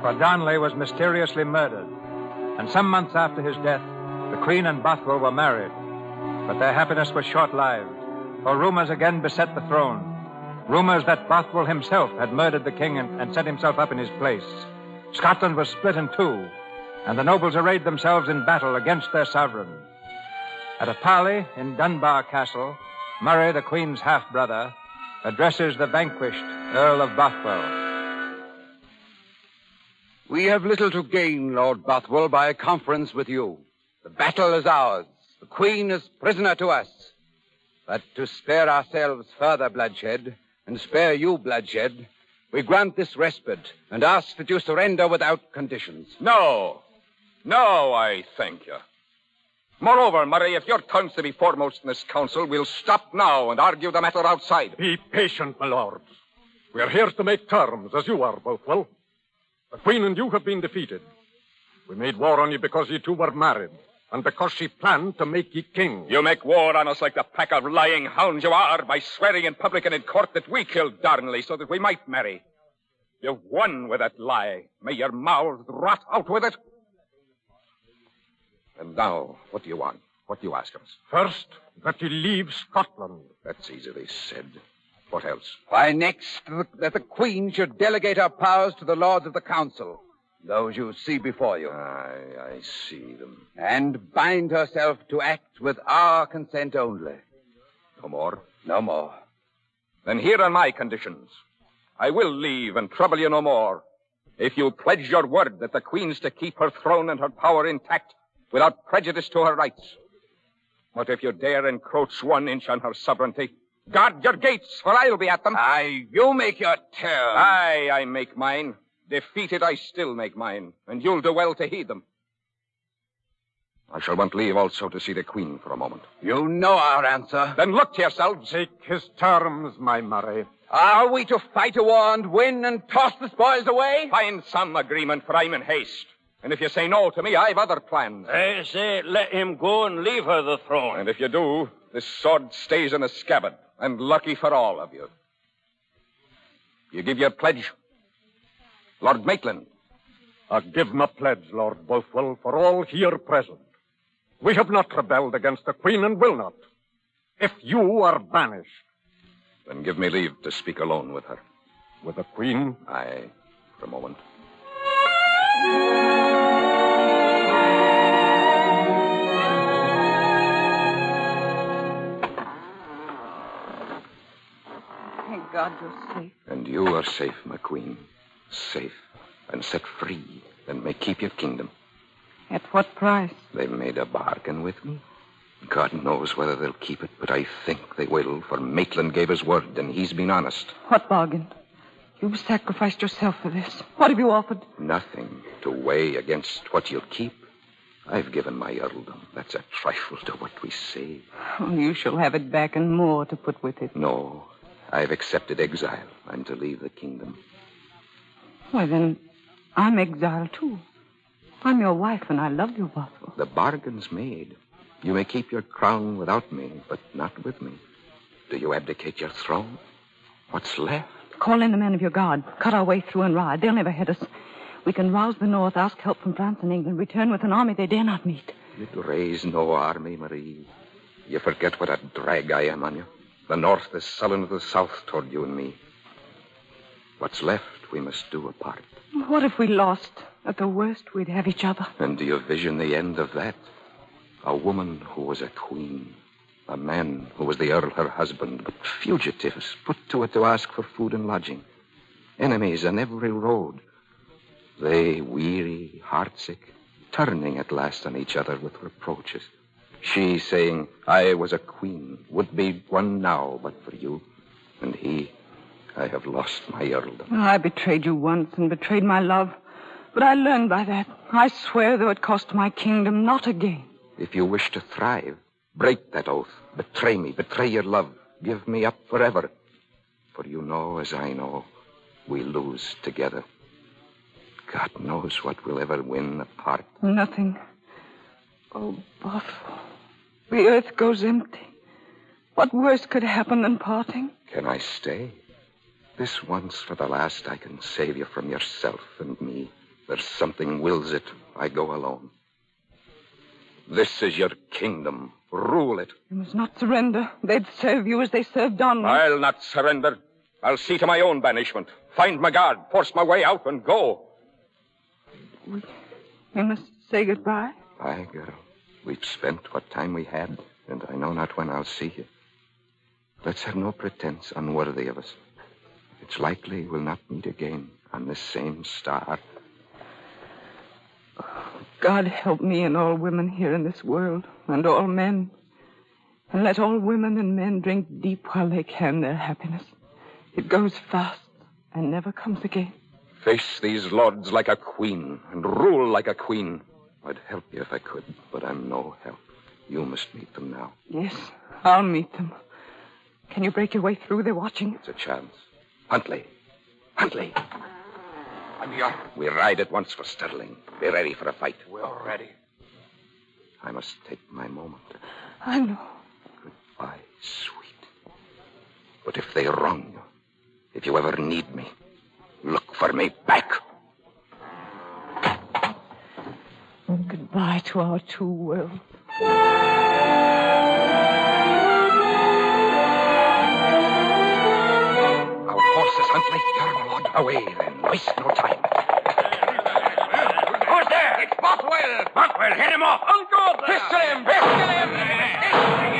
for Darnley was mysteriously murdered. And some months after his death, the Queen and Bothwell were married. But their happiness was short lived, for rumors again beset the throne. Rumors that Bothwell himself had murdered the king and, and set himself up in his place. Scotland was split in two, and the nobles arrayed themselves in battle against their sovereign. At a parley in Dunbar Castle, Murray, the Queen's half brother, addresses the vanquished Earl of Bothwell. We have little to gain, Lord Bothwell, by a conference with you. The battle is ours. The Queen is prisoner to us. But to spare ourselves further bloodshed, and spare you bloodshed, we grant this respite and ask that you surrender without conditions. No. No, I thank you. Moreover, Murray, if your turn's to be foremost in this council, we'll stop now and argue the matter outside. Be patient, my lords. We're here to make terms, as you are, Bothwell. The Queen and you have been defeated. We made war on you because you two were married, and because she planned to make ye king. You make war on us like the pack of lying hounds you are by swearing in public and in court that we killed Darnley so that we might marry. You've won with that lie. May your mouths rot out with it. And now, what do you want? What do you ask us? First, that you leave Scotland. That's easily said. What else? Why, next, that the Queen should delegate her powers to the Lords of the Council, those you see before you. Aye, I see them. And bind herself to act with our consent only. No more? No more. Then here are my conditions. I will leave and trouble you no more. If you pledge your word that the Queen's to keep her throne and her power intact without prejudice to her rights. But if you dare encroach one inch on her sovereignty, guard your gates, for I'll be at them. Aye, you make your terms. Aye, I make mine. Defeated, I still make mine, and you'll do well to heed them. I shall want leave also to see the Queen for a moment. You know our answer. Then look to yourselves. Take his terms, my Murray. Are we to fight a war and win and toss the spoils away? Find some agreement, for I'm in haste. And if you say no to me, I've other plans. I say, let him go and leave her the throne. And if you do, this sword stays in the scabbard, and lucky for all of you. You give your pledge? Lord Maitland. I give my pledge, Lord Bothwell, for all here present. We have not rebelled against the Queen and will not. If you are banished. Then give me leave to speak alone with her. With the Queen? Aye, for a moment. God you're safe. And you are safe, my queen. Safe and set free, and may keep your kingdom. At what price? They made a bargain with me. God knows whether they'll keep it, but I think they will, for Maitland gave his word, and he's been honest. What bargain? You've sacrificed yourself for this. What have you offered? Nothing to weigh against what you'll keep. I've given my earldom. That's a trifle to what we save. Oh, you shall have it back and more to put with it. No, I've accepted exile. I'm to leave the kingdom. Well, then, I'm exiled, too. I'm your wife, and I love you, Bothwell. The bargain's made. You may keep your crown without me, but not with me. Do you abdicate your throne? What's left? Call in the men of your guard. Cut our way through and ride. They'll never hit us. We can rouse the North, ask help from France and England, return with an army they dare not meet. You'd raise no army, Marie. You forget what a drag I am on you. The North is sullen to the South toward you and me. What's left, we must do apart. What if we lost? At the worst, we'd have each other. And do you vision the end of that? A woman who was a queen. A man who was the earl her husband, but fugitives put to it to ask for food and lodging. Enemies on every road. They, weary, heartsick, turning at last on each other with reproaches. She saying, I was a queen, would be one now but for you. And he, I have lost my earldom. I betrayed you once and betrayed my love. But I learned by that. I swear, though it cost my kingdom, not again. If you wish to thrive, break that oath. Betray me, betray your love. Give me up forever. For you know, as I know, we lose together. God knows what we'll ever win apart. Nothing. Oh, Bothwell. The earth goes empty. What worse could happen than parting? Can I stay? This once for the last, I can save you from yourself and me. There's something wills it. I go alone. This is your kingdom. Rule it. You must not surrender. They'd serve you as they served Darnley. I'll not surrender. I'll see to my own banishment. Find my guard, force my way out, and go. We, we must say goodbye. Aye, girl. We've spent what time we had, and I know not when I'll see you. Let's have no pretense unworthy of us. It's likely we'll not meet again on this same star. God help me and all women here in this world, and all men. And let all women and men drink deep while they can their happiness. It goes fast and never comes again. Face these lords like a queen and rule like a queen. I'd help you if I could, but I'm no help. You must meet them now. Yes, I'll meet them. Can you break your way through? They're watching. It's a chance. Huntley. Huntley. I'm here. We ride at once for Stirling. Be ready for a fight. We're ready. I must take my moment. I know. Goodbye, sweet. But if they wrong you, if you ever need me, look for me back. Goodbye to our two worlds. Our horses, Huntley. Your lord. Away, then. Waste no time. Who's there? It's Bothwell. Bothwell, hit him off. Uncle! Pistol him! Pistol him!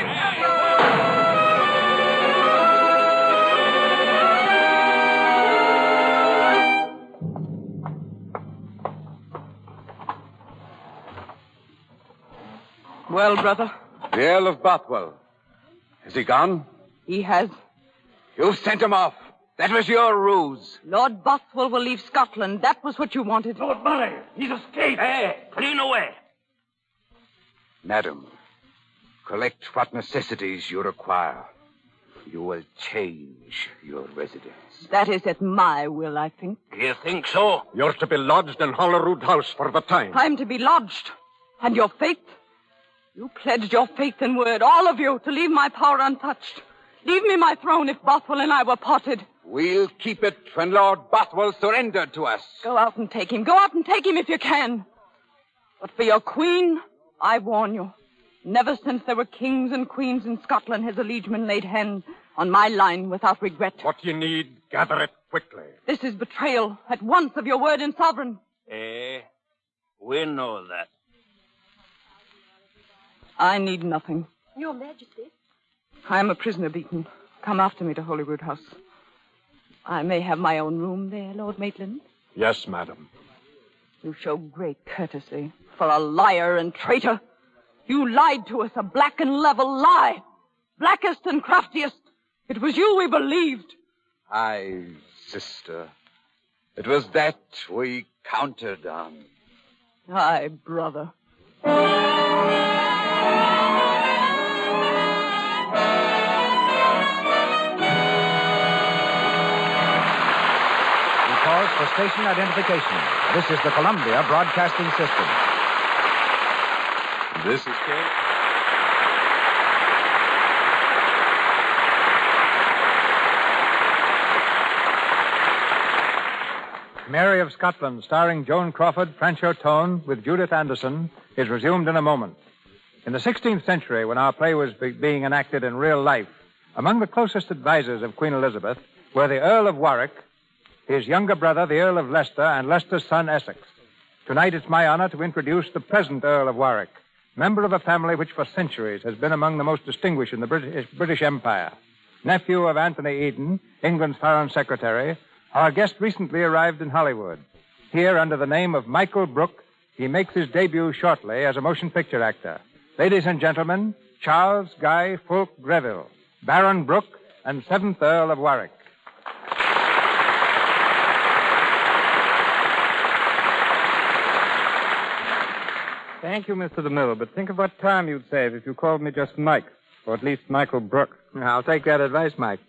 Well, brother, The Earl of Bothwell. Is he gone? he has. You've sent him off. That was your ruse. Lord Bothwell will leave Scotland. That was what you wanted. Lord Murray, he's escaped. Hey, clean away. Madam, collect what necessities you require. You will change your residence. That is at my will, I think. Do you think so? You're to be lodged in Holyrood House for the time. I'm to be lodged. And your faith? You pledged your faith and word, all of you, to leave my power untouched. Leave me my throne if Bothwell and I were parted. We'll keep it when Lord Bothwell surrendered to us. Go out and take him. Go out and take him if you can. But for your queen, I warn you. Never since there were kings and queens in Scotland has a liegeman laid hand on my line without regret. What you need, gather it quickly. This is betrayal at once of your word and sovereign. Eh, we know that. I need nothing. Your Majesty. I am a prisoner, Beaton. Come after me to Holyrood House. I may have my own room there, Lord Maitland. Yes, madam. You show great courtesy for a liar and traitor. You lied to us, a black and level lie. Blackest and craftiest. It was you we believed. Aye, sister. It was that we counted on. Aye, brother. Station identification. This is the Columbia Broadcasting System. This is Kate. Mary of Scotland, starring Joan Crawford, Franchot Tone, with Judith Anderson, is resumed in a moment. In the 16th century, when our play was be- being enacted in real life, among the closest advisers of Queen Elizabeth were the Earl of Warwick, his younger brother, the Earl of Leicester, and Leicester's son, Essex. Tonight, it's my honor to introduce the present Earl of Warwick, member of a family which for centuries has been among the most distinguished in the British, British Empire. Nephew of Anthony Eden, England's Foreign Secretary, our guest recently arrived in Hollywood. Here, under the name of Michael Brooke, he makes his debut shortly as a motion picture actor. Ladies and gentlemen, Charles Guy Fulke Greville, Baron Brooke, and Seventh Earl of Warwick. Thank you, Mr. DeMille, but think of what time you'd save if you called me just Mike, or at least Michael Brooke. I'll take that advice, Mike.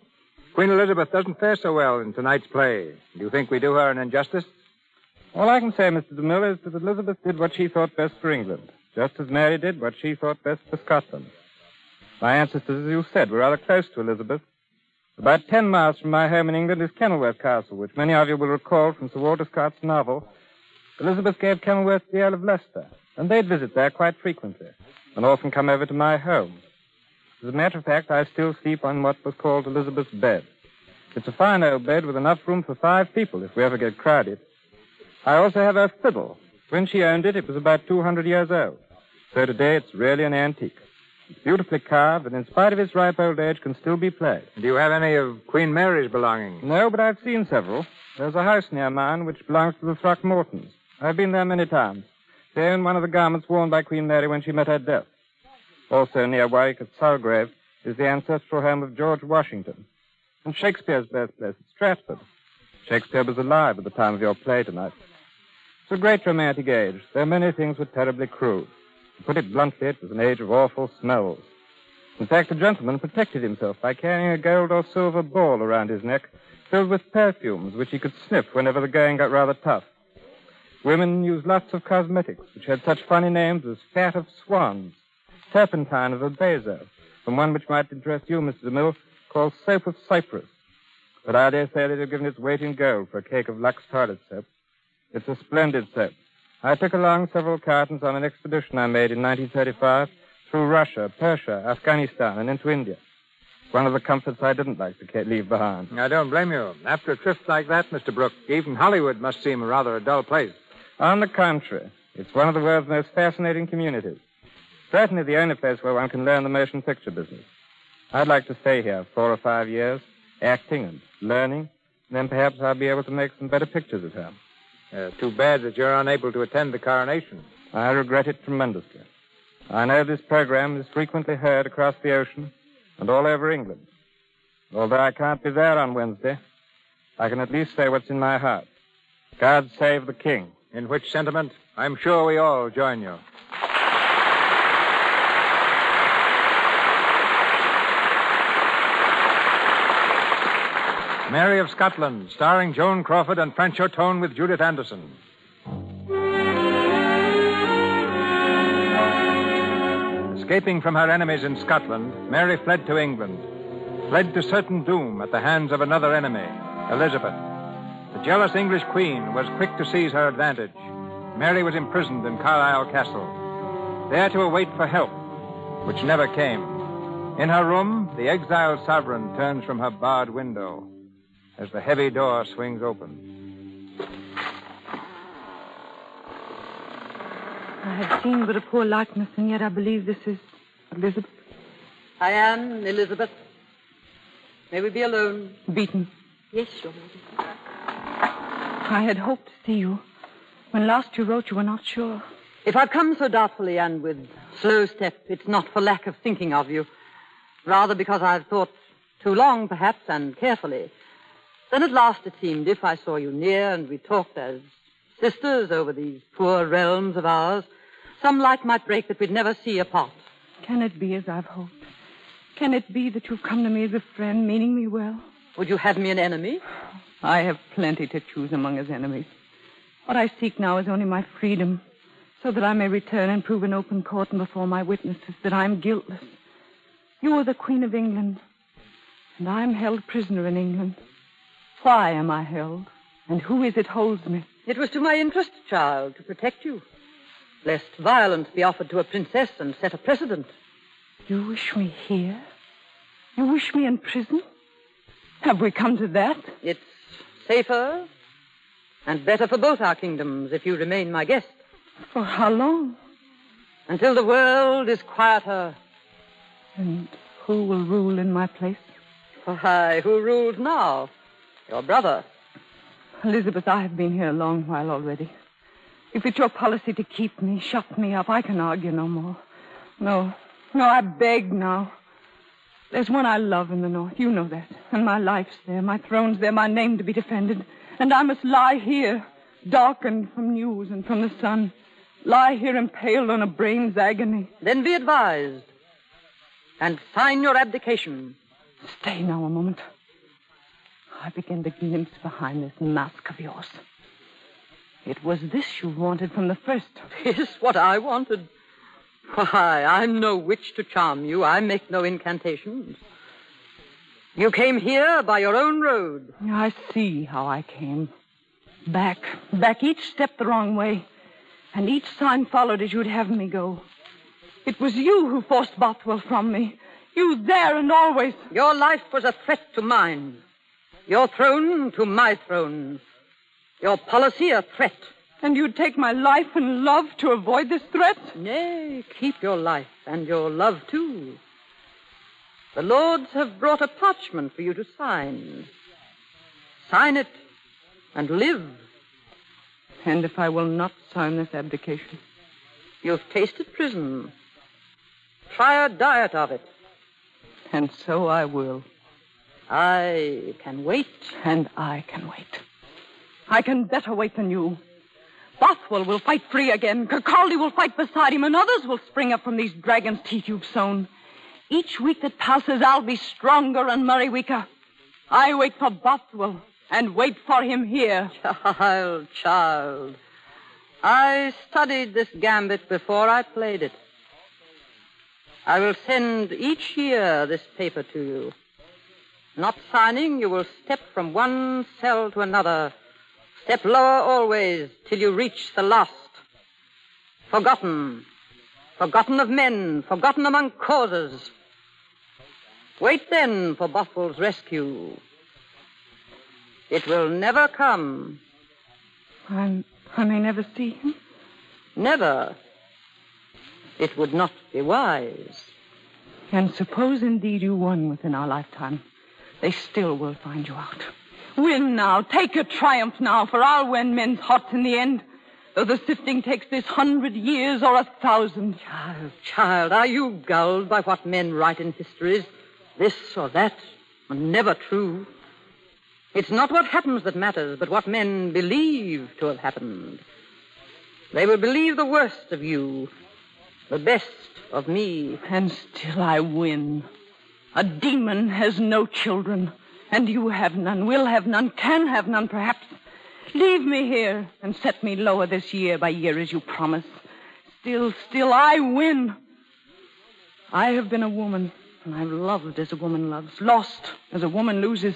Queen Elizabeth doesn't fare so well in tonight's play. Do you think we do her an injustice? All I can say, Mr. DeMille, is that Elizabeth did what she thought best for England, just as Mary did what she thought best for Scotland. My ancestors, as you said, were rather close to Elizabeth. About ten miles from my home in England is Kenilworth Castle, which many of you will recall from Sir Walter Scott's novel. Elizabeth gave Kenilworth to the Earl of Leicester, and they'd visit there quite frequently, and often come over to my home. As a matter of fact, I still sleep on what was called Elizabeth's bed. It's a fine old bed with enough room for five people if we ever get crowded. I also have her fiddle. When she owned it, it was about 200 years old. So today it's really an antique. It's beautifully carved, and in spite of its ripe old age, can still be played. Do you have any of Queen Mary's belongings? No, but I've seen several. There's a house near mine which belongs to the Throckmortons. I've been there many times. Own one of the garments worn by Queen Mary when she met her death. Also near Warwick at Sulgrave is the ancestral home of George Washington. And Shakespeare's birthplace at Stratford. Shakespeare was alive at the time of your play tonight. It's a great romantic age, though many things were terribly crude. To put it bluntly, it was an age of awful smells. In fact, a gentleman protected himself by carrying a gold or silver ball around his neck filled with perfumes which he could sniff whenever the going got rather tough. Women use lots of cosmetics which had such funny names as fat of swans, turpentine of Abazo, and one which might interest you, Mr. DeMille, called soap of Cyprus. But I dare say they'd have given its weight in gold for a cake of Lux toilet soap. It's a splendid soap. I took along several cartons on an expedition I made in 1935 through Russia, Persia, Afghanistan, and into India. One of the comforts I didn't like to leave behind. I don't blame you. After a trip like that, Mr. Brooke, even Hollywood must seem rather a dull place. On the contrary, it's one of the world's most fascinating communities. Certainly the only place where one can learn the motion picture business. I'd like to stay here four or five years, acting and learning, and then perhaps I'll be able to make some better pictures at home. Uh, too bad that you're unable to attend the coronation. I regret it tremendously. I know this program is frequently heard across the ocean and all over England. Although I can't be there on Wednesday, I can at least say what's in my heart. God save the King. In which sentiment, I'm sure we all join you. Mary of Scotland, starring Joan Crawford and Franchot Tone with Judith Anderson. Escaping from her enemies in Scotland, Mary fled to England, fled to certain doom at the hands of another enemy, Elizabeth. The jealous English queen was quick to seize her advantage. Mary was imprisoned in Carlisle Castle, there to await for help, which never came. In her room, the exiled sovereign turns from her barred window as the heavy door swings open. I have seen but a poor likeness, and yet I believe this is Elizabeth. I am Elizabeth. May we be alone? Beaton. Yes, Your Majesty. I had hoped to see you. When last you wrote, you were not sure. If I've come so doubtfully and with slow step, it's not for lack of thinking of you. Rather because I've thought too long, perhaps, and carefully. Then at last it seemed, if I saw you near and we talked as sisters over these poor realms of ours, some light might break that we'd never see apart. Can it be as I've hoped? Can it be that you've come to me as a friend, meaning me well? Would you have me an enemy? I have plenty to choose among his enemies. What I seek now is only my freedom, so that I may return and prove in open court and before my witnesses that I am guiltless. You are the Queen of England, and I am held prisoner in England. Why am I held? And who is it holds me? It was to my interest, child, to protect you, lest violence be offered to a princess and set a precedent. You wish me here? You wish me in prison? Have we come to that? It's safer and better for both our kingdoms if you remain my guest. For how long? Until the world is quieter. And who will rule in my place? Why, who rules now? Your brother. Elizabeth, I have been here a long while already. If it's your policy to keep me, shut me up, I can argue no more. No, no, I beg now. There's one I love in the North. You know that. And my life's there, my throne's there, my name to be defended. And I must lie here, darkened from news and from the sun. Lie here impaled on a brain's agony. Then be advised. And sign your abdication. Stay now a moment. I begin to glimpse behind this mask of yours. It was this you wanted from the first. This what I wanted. Why, I'm no witch to charm you. I make no incantations. You came here by your own road. I see how I came. Back, back, each step the wrong way. And each sign followed as you'd have me go. It was you who forced Bothwell from me. You there and always. Your life was a threat to mine. Your throne to my throne. Your policy a threat. And you'd take my life and love to avoid this threat? Nay, keep your life and your love too. The lords have brought a parchment for you to sign. Sign it and live. And if I will not sign this abdication? You've tasted prison. Try a diet of it. And so I will. I can wait. And I can wait. I can better wait than you. Bothwell will fight free again. Kirkcaldy will fight beside him, and others will spring up from these dragon's teeth you've sown. Each week that passes, I'll be stronger and Murray weaker. I wait for Bothwell and wait for him here. Child, child. I studied this gambit before I played it. I will send each year this paper to you. Not signing, you will step from one cell to another. Step lower always till you reach the last. Forgotten. Forgotten of men. Forgotten among causes. Wait then for Bothwell's rescue. It will never come. I, I may never see him? Never. It would not be wise. And suppose indeed you won within our lifetime, they still will find you out. Win now. Take your triumph now, for I'll win men's hearts in the end. Though the sifting takes this hundred years or a thousand. Child, child, are you gulled by what men write in histories? This or that, and never true. It's not what happens that matters, but what men believe to have happened. They will believe the worst of you, the best of me. And still I win. A demon has no children, and you have none, will have none, can have none, perhaps. Leave me here and set me lower this year by year as you promise. Still, still, I win. I have been a woman, and I've loved as a woman loves, lost as a woman loses.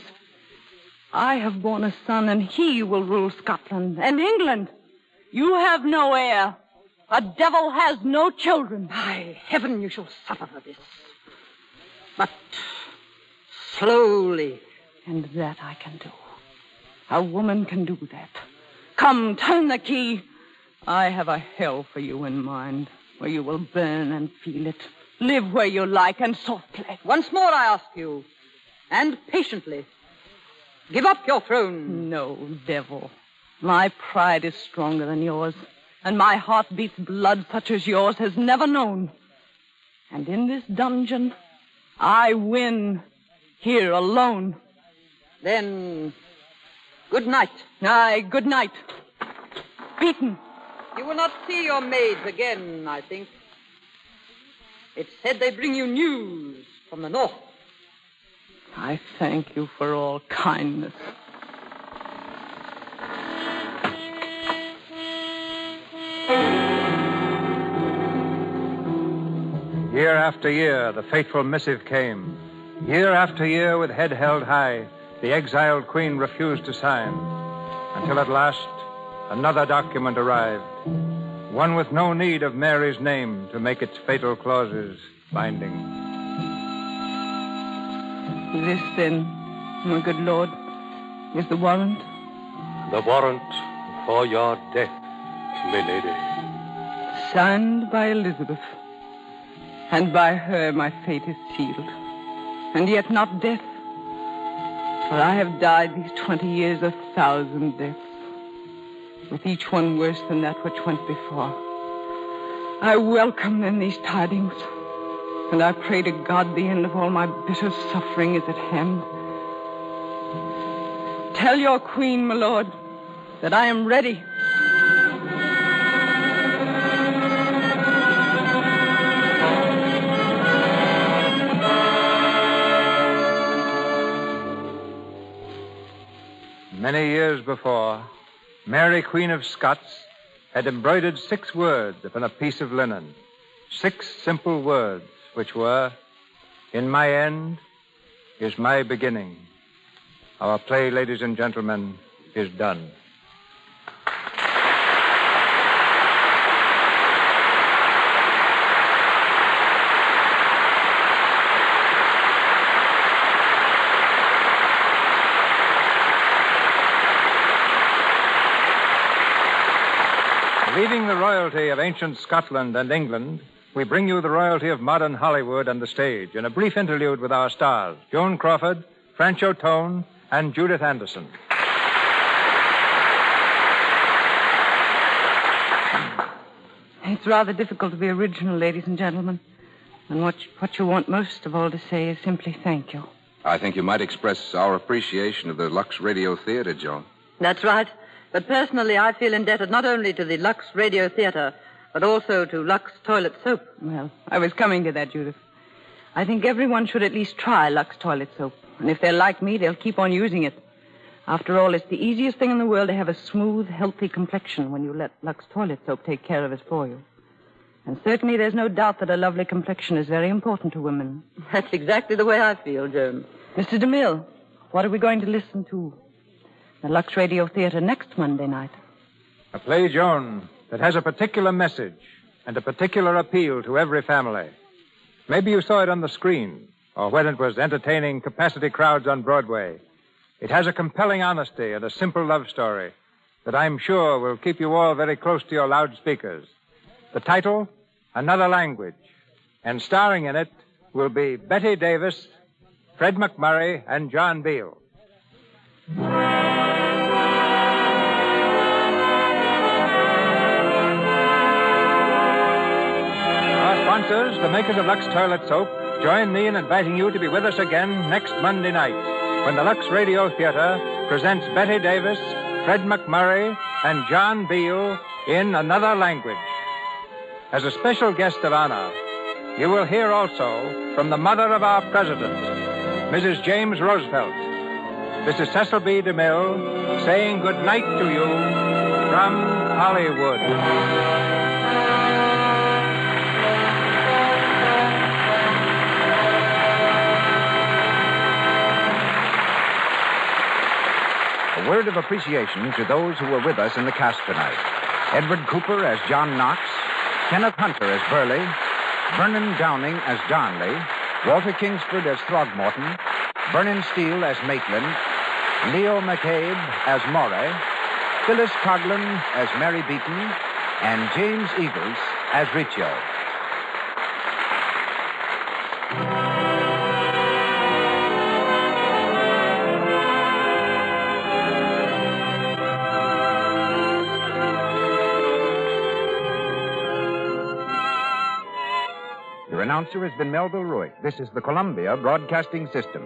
I have borne a son, and he will rule Scotland and England. You have no heir. A devil has no children. By heaven, you shall suffer for this. But slowly. And that I can do. A woman can do that. Come, turn the key. I have a hell for you in mind, where you will burn and feel it. Live where you like and softly. Once more I ask you, and patiently. Give up your throne. No, devil. My pride is stronger than yours, and my heart beats blood such as yours has never known. And in this dungeon, I win here alone. Then, good night. Aye, good night. Beaton. You will not see your maids again, I think. It's said they bring you news from the north. I thank you for all kindness. Year after year, the fateful missive came. Year after year, with head held high, the exiled queen refused to sign. Until at last, another document arrived. One with no need of Mary's name to make its fatal clauses binding. This, then, my good lord, is the warrant? The warrant for your death, milady. Signed by Elizabeth. And by her my fate is sealed. And yet not death. For I have died these twenty years a thousand deaths, with each one worse than that which went before. I welcome then these tidings, and I pray to God the end of all my bitter suffering is at hand. Tell your queen, my lord, that I am ready. Many years before, Mary, Queen of Scots, had embroidered six words upon a piece of linen. Six simple words, which were, In my end, is my beginning. Our play, ladies and gentlemen, is done. Leaving the royalty of ancient Scotland and England, we bring you the royalty of modern Hollywood and the stage in a brief interlude with our stars, Joan Crawford, Franchot Tone, and Judith Anderson. It's rather difficult to be original, ladies and gentlemen. And what, what you want most of all to say is simply thank you. I think you might express our appreciation of the Lux Radio Theater, Joan. That's right. But personally, I feel indebted not only to the Lux Radio Theater, but also to Lux Toilet Soap. Well, I was coming to that, Judith. I think everyone should at least try Lux Toilet Soap. And if they're like me, they'll keep on using it. After all, it's the easiest thing in the world to have a smooth, healthy complexion when you let Lux Toilet Soap take care of it for you. And certainly there's no doubt that a lovely complexion is very important to women. That's exactly the way I feel, Joan. Mr. DeMille, what are we going to listen to? The Lux Radio Theater next Monday night. A play, Joan, that has a particular message and a particular appeal to every family. Maybe you saw it on the screen or when it was entertaining capacity crowds on Broadway. It has a compelling honesty and a simple love story that I'm sure will keep you all very close to your loudspeakers. The title, Another Language. And starring in it will be Bette Davis, Fred MacMurray, and John Beal. The makers of Lux Toilet Soap, join me in inviting you to be with us again next Monday night when the Lux Radio Theater presents Bette Davis, Fred MacMurray, and John Beal in Another Language. As a special guest of honor, you will hear also from the mother of our president, Mrs. James Roosevelt. This is Cecil B. DeMille saying good night to you from Hollywood. A word of appreciation to those who were with us in the cast tonight. Edward Cooper as John Knox, Kenneth Hunter as Burghley, Vernon Downing as Darnley, Walter Kingsford as Throckmorton, Vernon Steele as Maitland, Leo McCabe as Moray, Phyllis Coghlan as Mary Beaton, and James Eagles as Rizzio. Announcer has been Melville Ruick. This is the Columbia Broadcasting System.